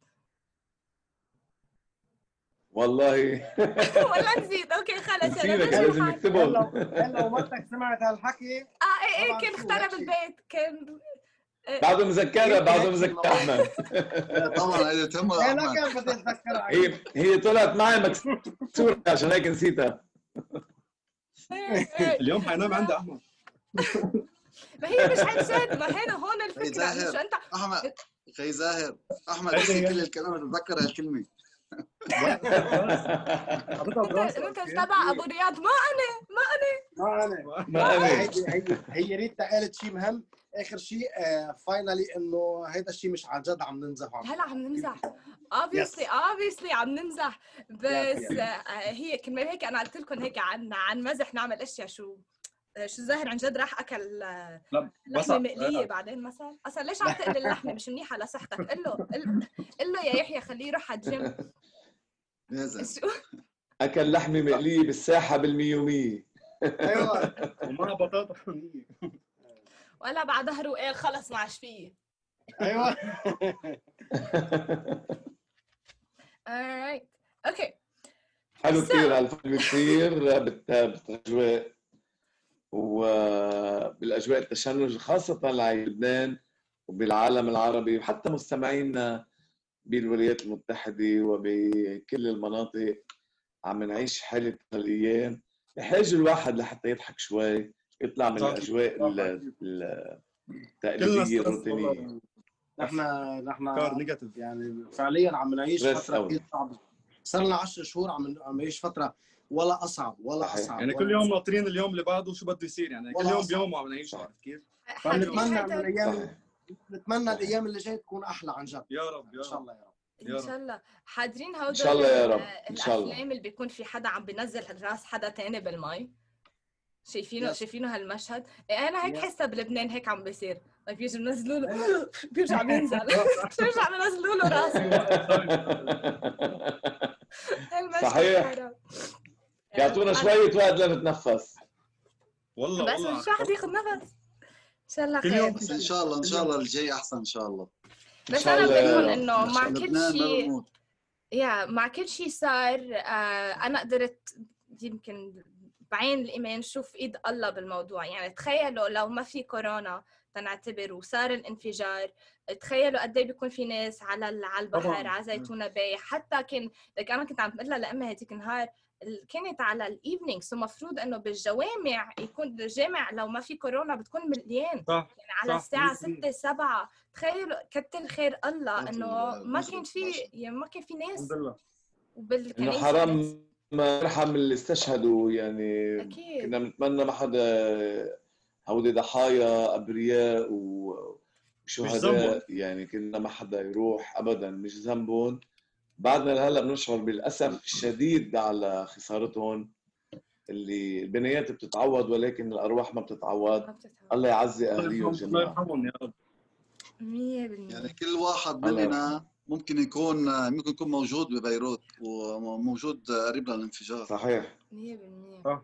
والله. ولا نسيت. أوكي خلص نمشي لازم الحال. نكتبهم. هلا ومرتك سمعت هالحكي. آه إيه إيه كان اخترب؟ البيت كان بعده مذكرها بعده مذكر احمد طبعا إيه لا احمد كان بدي اتذكرها هي هي طلعت معي مكسورة عشان هيك نسيتها. اليوم حينام عندي أحمد. ما هي مش عن جد ما هنا هون الفكرة. زاهر. مش أنت أحمد أخي زاهر أحمد نسي هي. كل الكلام تذكر هالكلمه حطيتها أنت تبع أبو رياض. ما أنا ما أنا. ما أنا. ما أنا. هي ريتا قالت شيء مهم. آخر شيء فاينلي إنه هيدا الشيء مش عن جد عم عنه هلا عم نمزح obviously obviously عم نمزح بس آه، هي كمان هيك أنا قلت لكم هيك عن عن مزح نعمل أشياء. شو آه، شو زاهر عن جد راح أكل آه، لحمة مقلية بعدين مثلا. أصلا ليش عم تقلي اللحمة؟ مش منيحة لصحتك. قل له قل له يا يحيى خليه يروح على الجيم. أكل لحمة مقلية بالساحة بالميومية. أيوه. ومع بطاطا ولا بعد ظهره قال خلص ما عادش فيي أيوه. Alright okay حلو كثير هالفيلم كثير بالأجواء وبالاجواء التشنج خاصة على لبنان وبالعالم العربي وحتى مستمعينا بالولايات المتحدة وبكل المناطق عم نعيش حاله هالأيام. بحاجه الواحد لحتى يضحك شوي. يطلع من. الأجواء التقليدية الروتينيه نحن نحن يعني فعليا عم نعيش فترة. كثير صعبة صار لنا 10 شهور عم عم نعيش فترة ولا أصعب ولا. أصعب يعني ولا كل يوم ناطرين اليوم اللي بعده شو بده يصير يعني كل يوم. بيوم وعم نعيش. عرفت كيف؟ حدا- الأيام نتمنى. الأيام اللي جاية تكون أحلى عن جد يا رب يا إن شاء رب الله يا رب إن رب. شاء الله حاضرين هودول إن شاء الله يا رب. إن شاء الله. الأفلام اللي بيكون في حدا عم بينزل راس حدا تاني بالمي شايفينه Yes. شايفينه هالمشهد. إيه أنا هيك Yes. حاسة بلبنان هيك عم بيصير. like بيجوا بينزلوا له بيرجع بينزل. بيرجع بينزلوا له راسه. صحيح. يعطونا أنا- شوية وقت لنتنفس. والله بس والله. مش واحد ياخذ نفس؟ إن شاء الله خير. بس إن شاء الله إن شاء الله الجاي أحسن إن شاء الله. بس أنا بقول. إنه مع كل شيء يا مع كل شيء صار آه أنا قدرت يمكن بعين الإيمان شوف إيد الله بالموضوع يعني تخيلوا لو ما في كورونا تنعتبر وصار الانفجار تخيلوا قد إيه بيكون في ناس على على البحر. على زيتونة باي حتى كان لك أنا كنت عم بقول لها لأمي هذيك النهار ال- كانت على ال evening so المفروض إنه بالجوامع يكون الجامع لو ما في كورونا بتكون مليان صح يعني على صح، بالمية. 6 7 تخيلوا كتر خير الله إنه ما كان في. يعني ما كان في ناس ناس. حرام ما يرحم اللي استشهدوا يعني أكيد. كنا بنتمنى ما حدا هودي ضحايا أبرياء. وشهداء يعني كنا ما حدا يروح ابدا مش ذنبهم بعدنا لهلأ بنشعر بالأسف الشديد على خسارتهم اللي البنايات بتتعوض ولكن الأرواح ما بتتعوض. الله يعزي أهليهم الله جميعا. يرحمهم يا رب. 100% يعني كل واحد الله مننا ممكن يكون ممكن يكون موجود ببيروت وموجود قريب للانفجار. صحيح. 100% صح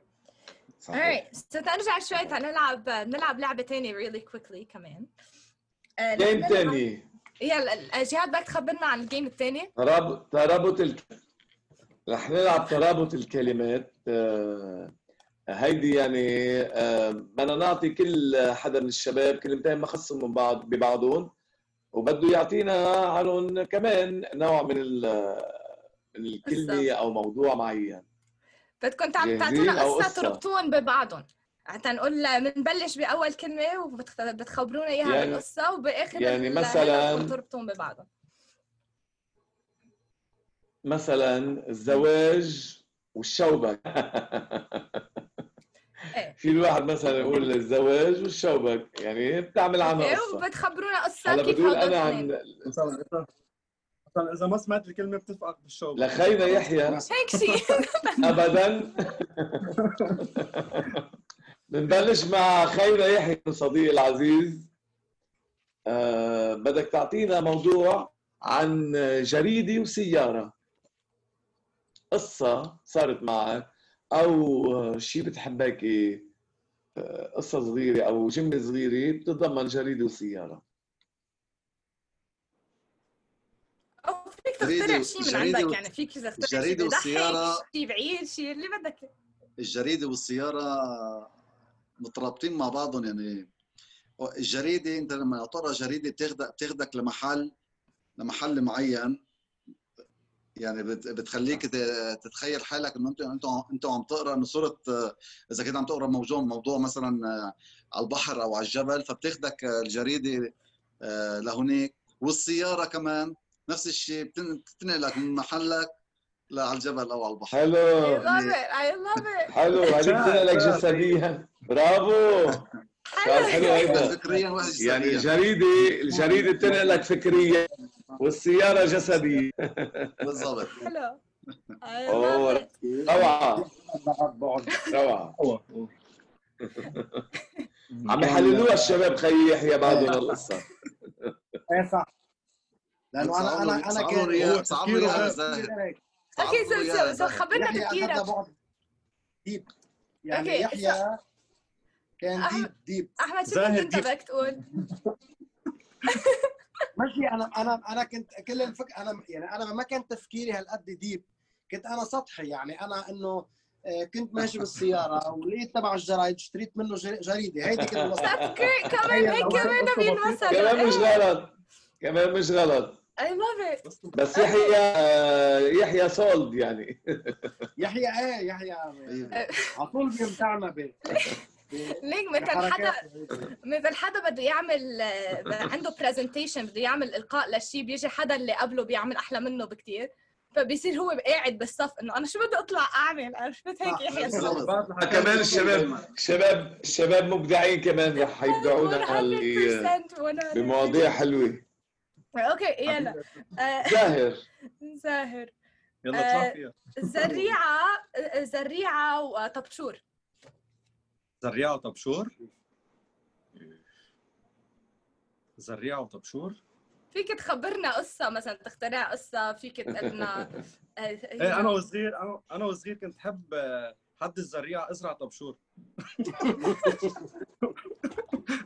صحيح. Alright so تنرجع شوي نلعب نلعب لعبة تانية really quickly كمان. آه، جيم تاني. يلا جهاد بدك تخبرنا عن الجيم الثاني ترابط ترابط ال... رح نلعب ترابط الكلمات. آه، هيدي يعني آه، بدنا نعطي كل حدا من الشباب كلمتين مخصم من بعض ببعضهم. وبده يعطينا عنهم كمان نوع من من الكلمة أو موضوع معين. بدكم تعطونا قصة؟ تربطون ببعضهم. حتى نقول بنبلش بأول كلمة وبتخبرونا إياها يعني- بالقصة وبآخر يعني مثلاً- تربطون ببعضهم. مثلا الزواج والشوبك. في الواحد مثلا يقول الزواج والشوبك يعني بتعمل عنها أوكي، قصة. وبتخبرونا قصة هلا كيف أنا الاثنين عن مثلا اذا ما سمعت الكلمة بتفقك بالشو لخينا يحيى. هيك شيء ابدا. بنبلش مع خيرة يحيى صديقي العزيز. آه بدك تعطينا موضوع عن جريدة وسيارة. قصة صارت معك. أو شيء بتحبك آه، قصة صغيرة أو جملة صغيرة بتتضمن جريدة وسيارة. أو فيك تخترع شيء من عندك يعني فيك تخترع شيء والسيارة- شيء بعيد شيء اللي بدك. الجريدة والسيارة مترابطين مع بعضهم يعني. الجريدة أنت لما تقرا جريدة بتاخدك بتاخدك لمحل لمحل معين. يعني بت- بتخليك ت- تتخيل حالك إنه أنت أنت أنت عم تقرأ إنه صرت إذا كنت عم تقرأ موضوع موضوع مثلا على البحر أو على الجبل فبتاخدك الجريدة آه، لهناك والسيارة كمان نفس الشيء بتن- بتنقلك من محلك على الجبل أو على البحر. I حلو love it. I love it. حلو. هذيك بتنقلك جسديا. برافو. حلو. هيدا فكريا يعني جسدياً. الجريدة الجريدة بتنقلك فكريا. والسيارة جسديا بالضبط. حلو. هو هو. عم يحللوها الشباب خيي يحيى بعدهم القصة. إيه صح لأنه أنا أنا أنا كان صعبوا okay so. خبرنا تفكيرك deep. يعني يحيى كان deep deep. أحمد شو كنت. بدك تقول؟ ماشي أنا أنا أنا كنت كل الفك أنا يعني أنا ما كان تفكيري هالقد deep. كنت أنا سطحي يعني أنا إنه آه، كنت ماشي بالسيارة ولقيت تبع الجرايد اشتريت منه جر- جريدة. هيدي great كمان هيك كمان نبي كمان مش غلط. كمان مش غلط. I love it. بس يحيى آه، يحيى solid يعني. يحيى إيه؟ يحيى على طول بيمتعنا ب ليك مثل حدا. مثل حدا بده يعمل آه، عنده presentation بده يعمل إلقاء لشيء بيجي حدا اللي قبله بيعمل أحلى منه بكتير. فبيصير هو قاعد بالصف إنه أنا شو بدي أطلع أعمل؟ عرفت هيك يحيى. كمان الشباب الشباب الشباب مبدعين كمان رح يبدعونا هال- 100% 100%. بمواضيع حلوة. أوكي يلا. آه، زاهر. زاهر. يلا آه، اطلع فيها. زريعة آه، زريعة وطبشور زريعة وطبشور زريعة وطبشور فيك تخبرنا قصة مثلا تخترع قصة فيك تقول لنا آه، إيه أنا وصغير أنا أنا وصغير كنت حب آه، حد الزريعة أزرع طبشور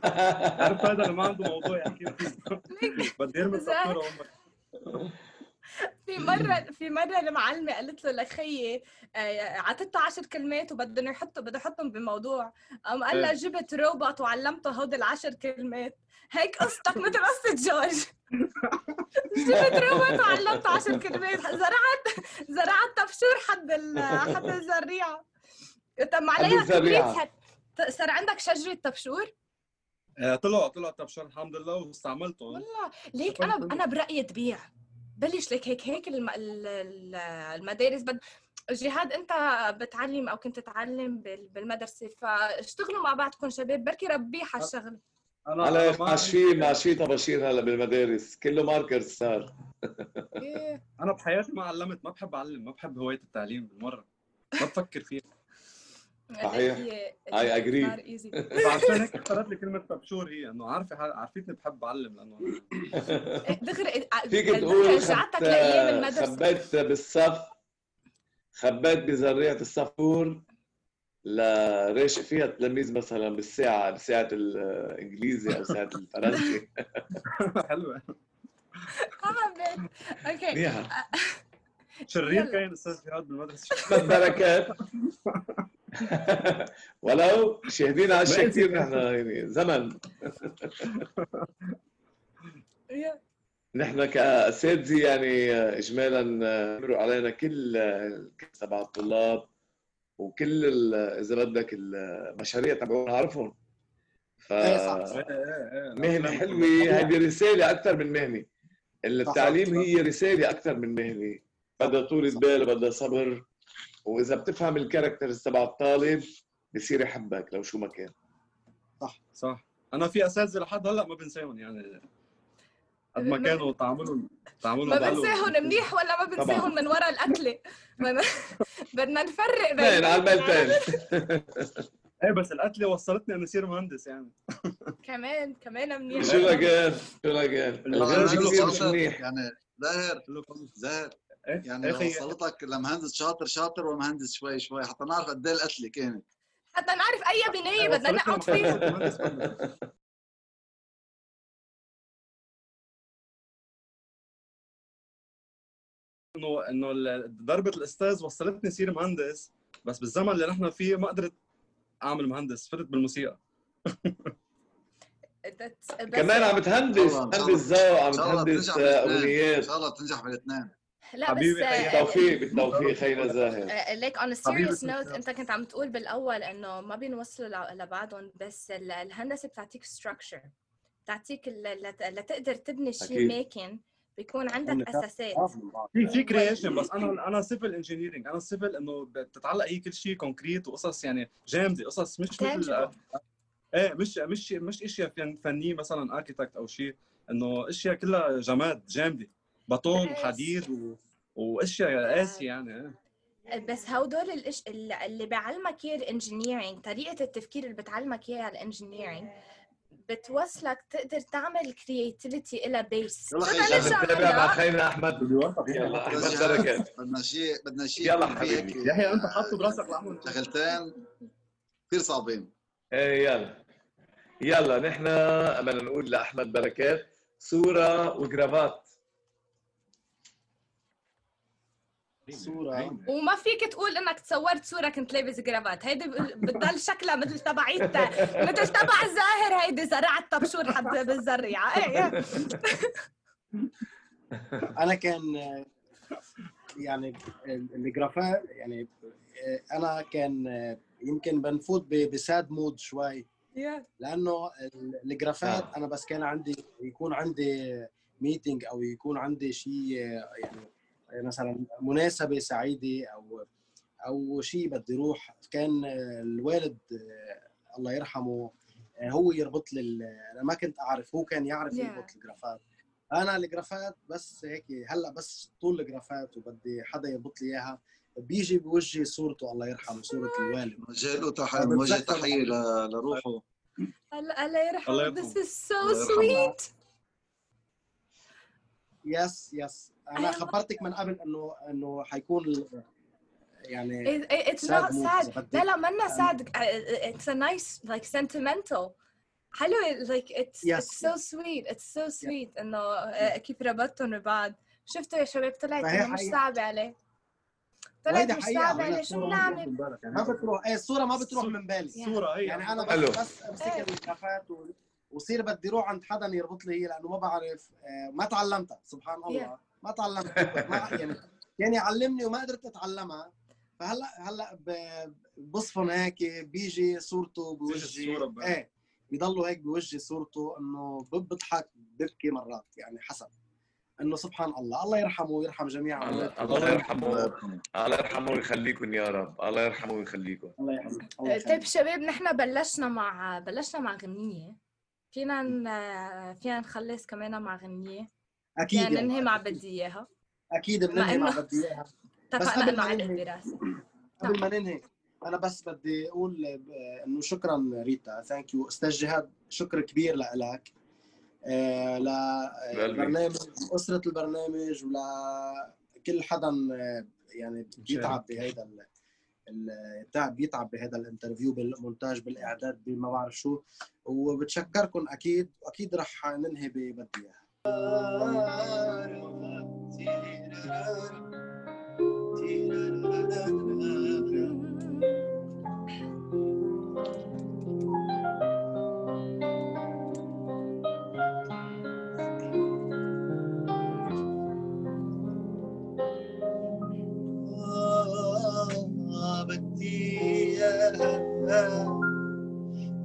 عارف هذا اللي ما عنده موضوع يحكي بدي يرمي زاهر. في مرة في مرة المعلمة قالت له لخيي آه، عطته عشر كلمات وبدهم يحطوا بده يحطهم بموضوع. قام قال لها إيه. جبت روبوت وعلمته هودي العشر كلمات. هيك قصتك مثل قصة جورج. جبت روبوت وعلمته عشر كلمات. زرعت زرعت طبشور حد ال- حد الزريعة طب عليها. كبريت صار عندك شجرة طبشور؟ آه، طلع طلع طبشور الحمد لله واستعملته والله ليك أنا أنا برأيي تبيع. بلش لك هيك هيك الم... ال- ال- المدارس بد جهاد أنت بتعلم أو كنت تعلم بال- بالمدرسة فاشتغلوا مع بعضكم شباب بركي ربيح هالشغله أنا على أنا ما ما عادش في ما عادش في طباشير هلا بالمدارس كله ماركرز صار. إيه. أنا بحياتي ما علمت ما بحب أعلم ما بحب هواية التعليم بالمرة. ما بفكر فيها. صحيح. هي- I agree. صار easy. فعشان هيك اخترت لي كلمة طبشور هي؟ إنه عارفة عارفيتني بحب أعلم لأنه دغري فيك تقول رجعتك لايام خبت المدرسة. خبيت بالصف خبيت بزريعة الصفور لراشق فيها التلاميذ مثلا بالساعة بساعة الإنجليزي أو ساعة الفرنسي. حلوة. حبيت أوكي. منيحة شرير. كان أستاذ جهاد بالمدرسة. بركات ولو شاهدين على الشيء كثير نحن يعني زمن. نحن كاساتذه يعني اجمالا مروا علينا كل تبع الطلاب وكل ال- اذا بدك المشاريع تبعونا عارفهم ف إيه إيه إيه مهنة حلوة. هذه رسالة أكثر من مهنة. التعليم. هي رسالة أكثر من مهنة. بدها طولة بال بدها صبر. وإذا بتفهم الكاركترز تبع الطالب بصير يحبك لو شو ما كان. صح. أنا في أساتذة لحد هلأ ما بنساهم يعني. قد ما كانوا تعاملهم تعاملهم ما بنساهم منيح ولا ما بنساهم من ورا القتله بدنا- نفرق بين على الميلتين إيه بس القتله وصلتني اني أصير مهندس يعني. كمان كمان منيح. شو لقان شو الغنج الغنج كثير مش منيح. يعني زاهر زاهر. يعني إيه خيي. وصلتك لمهندس شاطر شاطر ومهندس شوي شوي حتى نعرف قد إيه القتلة كانت حتى نعرف أي بنايه بدنا نقعد فيها. إنه إنه ضربة الأستاذ وصلتني صير مهندس بس بالزمن اللي نحن فيه ما قدرت أعمل مهندس فتت بالموسيقى كمان عم تهندس والله، إن شاء تهندس الله. ذوق عم إن شاء الله تهندس تنجح بالاثنين. إن اغنيات شاء الله تنجح بالاثنين لا حبيبي بس خيي. بالتوفيق بالتوفيق خينا زاهر ليك on serious note. انت كنت عم تقول بالأول إنه ما بينوصلوا ل- لبعضهم بس ال- الهندسة بتعطيك structure بتعطيك ال- لت- لتقدر تبني شيء. ماكن بيكون عندك أساسات في في creation بس أنا أنا civil engineering أنا سيفل إنه بتتعلق هي كل شيء concrete وقصص يعني جامدة قصص مش مثل Tangible. إيه مش مش مش إشياء فن- فنية مثلا architect أو شيء إنه إشياء كلها جماد جامدة باطون. وحديد و... وأشياء قاسية يعني. بس هودول الإش... اللي اللي بيعلمك إياه ال engineering طريقة التفكير اللي بتعلمك إياها ال engineering بتوصلك تقدر تعمل creativity إلها base يلا نتابع مع. خينا أحمد. يلا أحمد بركات بدنا شيء بدنا شيء يلا حبيبي. يحيى أنت آه، حاطه براسك لعمل شغلتين كثير صعبين. إيه يلا. يلا نحن بدنا نقول لأحمد بركات صورة وجرافات. صورة وما فيك تقول إنك تصورت صورة كنت لابس جرافات هيدي بتضل شكلها مثل تبعيت مثل تبع الزاهر هيدي زرعت طبشور حد بالزريعة إيه إيه. أنا كان يعني الجرافات يعني أنا كان يمكن بنفوت ب sad mood شوي. لأنه ال- الجرافات آه. أنا بس كان عندي يكون عندي meeting أو يكون عندي شيء يعني مثلا مناسبة سعيدة أو أو شيء بدي أروح كان الوالد الله يرحمه هو يربط لي ال- أنا ما كنت أعرف هو كان يعرف Yeah. يربط الجرافات. أنا الجرافات بس هيك هلأ بس طول الجرافات وبدي حدا يربط لي إياها. بيجي بوجهي صورته الله يرحمه صورة الوالد. نوجه له تح... أنا نوجه بتذكر تحية ل- لروحه. الله الله يرحمه. this is so sweet. yes yes أنا أيوة. خبرتك من قبل إنه إنه حيكون يعني It- it- it's sad not sad. لا لا منا sad. It's a nice like sentimental. حلو like it's Yes, it's so sweet. It's so sweet إنه uh, كيف ربطتهم ببعض. شفتوا يا شباب؟ طلعت إنه مش. صعبة عليه. طلعت مش صعبة عليه. شو الصورة بنعمل؟ يعني ما بتروح إيه الصورة ما بتروح الصورة- من بالي. الصورة هي. يعني أنا. بس بس امسك. الجرافات و- وصير بدي أروح عند حدا يربط لي هي لأنه ما بعرف آه، ما تعلمتها سبحان الله. ما تعلمتها ما يعني كان يعلمني وما قدرت أتعلمها. فهلأ هلأ بصفن هيك بيجي صورته بوجهي. إيه بيضلوا هيك بوجهي صورته إنه بضحك ببكي مرات يعني حسب. إنه سبحان الله الله يرحمه ويرحم جميع الله أمواته. الله الله يرحمه الله يرحمه ويخليكم يا رب. الله يرحمه ويخليكم. الله يحفظه الله طيب. شباب نحن بلشنا مع بلشنا مع غنية فينا. فينا نخلص كمان مع غنية أكيد يعني. ننهي مع بدي إياها. أكيد بننهي مع بدي إياها. اتفقنا قبل ما ننهي- قبل ما ننهي أنا بس بدي أقول آه، إنه شكرا ريتا. thank you أستاذ جهاد شكر كبير لك. للبرنامج أسرة البرنامج ولكل حدا آه، يعني بيتعب بهذا ال- ال- تعب بيتعب بهذا ال interview بالمونتاج بالإعداد بما بعرف شو. وبتشكركم أكيد واكيد رح ننهي ببدي بدي إياها.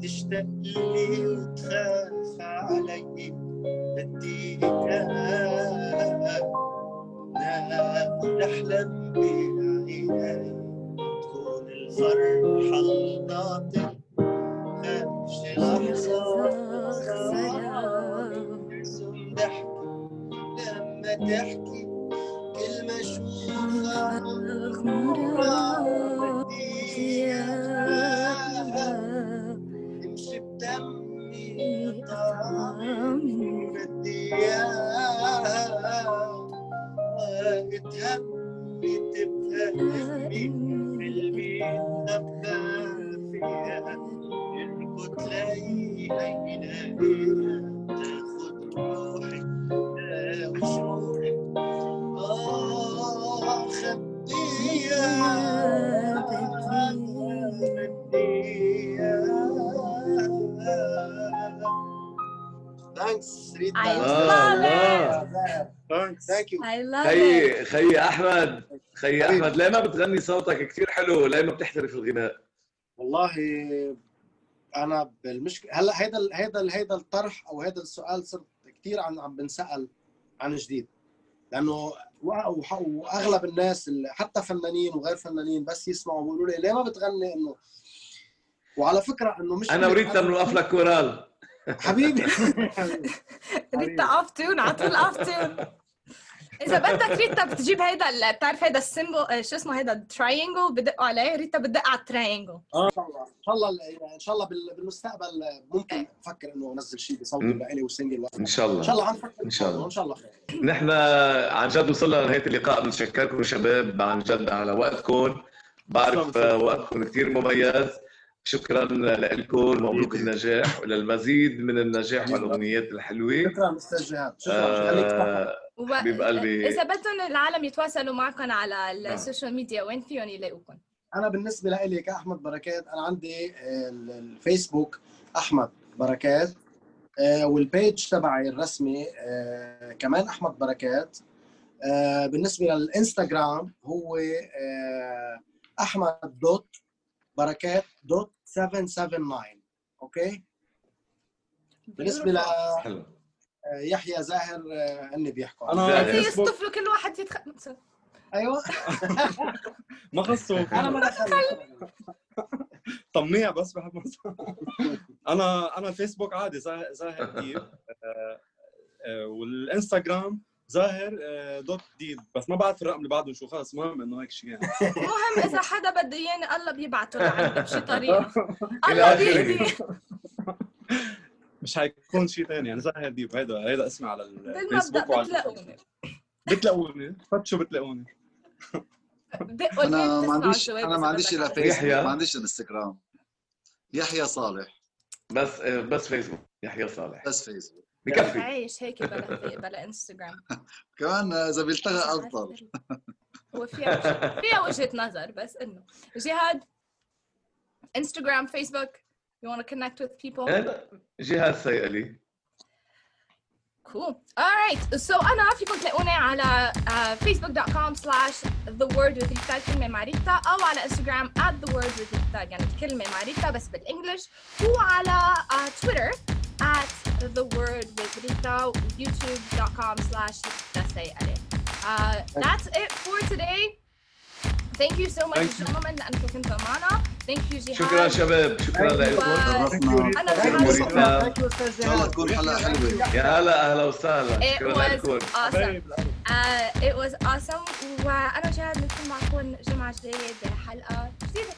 تشتاق لي وتخاف علي بدي إياها نحلم بعيني تكون الفرحة الناطق خافش لحظة ارسم ضحكي لما تحكي كلمة أشوفها بدي إياها تمشي بدمي طعمي تفهمني قلبي تخبى فيها يركض لاقي يلاقيها تاخد روحي تاخد شعوري آه خبيها thanks I ريتا love it. thank you I love it. خيي خيي أحمد خيي أحمد ليه ما بتغني صوتك؟ كثير حلو ليه ما بتحترف الغناء؟ والله أنا بالمشكلة هلأ هيدا ال- هيدا ال- هيدا الطرح أو هيدا السؤال صرت كثير عم عم بنسأل عن جديد. لأنه وأغلب الناس اللي حتى فنانين وغير فنانين بس يسمعوا بيقولوا لي ليه ما بتغني؟ إنه وعلى فكرة إنه مش أنا وريتا بنوقف لك كورال. حبيبي. ريتا off tone على طول off tone إذا بدك ريتا بتجيب هيدا ال- بتعرف هيدا ال cymbal شو اسمه هيدا ال triangle بدقوا عليه ريتا بتدق على ال triangle آه إن شاء الله. إن شاء الله إن شاء الله بال- بالمستقبل ممكن أفكر إنه أنزل شيء بصوتي. لإلي و single إن شاء إن شاء الله الله عم نفكر إن شاء الله. إن شاء الله خير. نحن عن جد وصلنا لنهاية اللقاء. بنشكركم شباب عن جد على وقتكم. بعرف وقتكم كثير مميز. شكرا لكم مبروك النجاح وللمزيد من النجاح والاغنيات الحلوة شكرا أستاذ جهاد شكرا. آه،. حبيب قلبي. إذا بدهم العالم يتواصلوا معكم على ال social media وين فيهم يلاقوكم؟ أنا بالنسبة لي كأحمد بركات أنا عندي ال- الفيسبوك أحمد بركات آه، وال page تبعي الرسمي آه، كمان أحمد بركات بالنسبة للإنستغرام هو أحمد dot بركات dot 779 okay؟ بالنسبة حلو. ليحيى زاهر آه، هن بيحكوا أنا زاهر. فيسبوك يصطفلوا كل واحد يتخ... أيوه. ما خصو أنا ما دخلت. طميع بس بحب. أنا أنا الفيسبوك عادي زاهر زاهر آه، آه، والإنستغرام زاهر آه، دوت ديب بس ما بعرف الرقم اللي بعده شو. خلص مهم إنه هيك شيء يعني. المهم إذا حدا بده اياني الله بيبعته لعندي بشي طريقه الله آخره. بيهدي. مش حيكون شيء ثاني يعني زاهر ديب هيدا هيدا اسمي على الفيسبوك وعلى بتلاقوني. بتلاقوني؟ فتشوا بتلاقوني؟ أنا ما عنديش أنا ما عنديش على- فيسبوك يحيى. ما عنديش إنستغرام. يحيى صالح. بس بس فيسبوك يحيى صالح. بس فيسبوك بكفي. عايش هيك بلا بلا إنستغرام. كمان إذا بيلتغى أفضل. هو فيها فيها وجهة نظر بس إنه. جهاد إنستغرام فيسبوك you want to connect with people هلا جهاد سيئة Cool. All right. So أنا فيكم تلاقوني على uh, facebook.com slash the word with ريتا الكلمة مع ريتا أو على إنستغرام at the word with ريتا يعني الكلمة مع ريتا بس بال English وعلى uh, Twitter at the word with ريتا youtube.com slash ريتا سيئة uh, That's it for today. Thank you so much Thank you. gentlemen لأنكم كنتوا معنا. Thank you جهاد. شكرا شباب شكرا لكم شرفنا أنا Thank you, جهاد. Rita. ان شاء الله تكون حلقه حلوة يا هلا أهلا وسهلا It شكرا was لكم awesome. حبايب Uh, it was awesome وأنا وجهاد نكون معكم جمعة جديدة بحلقة جديدة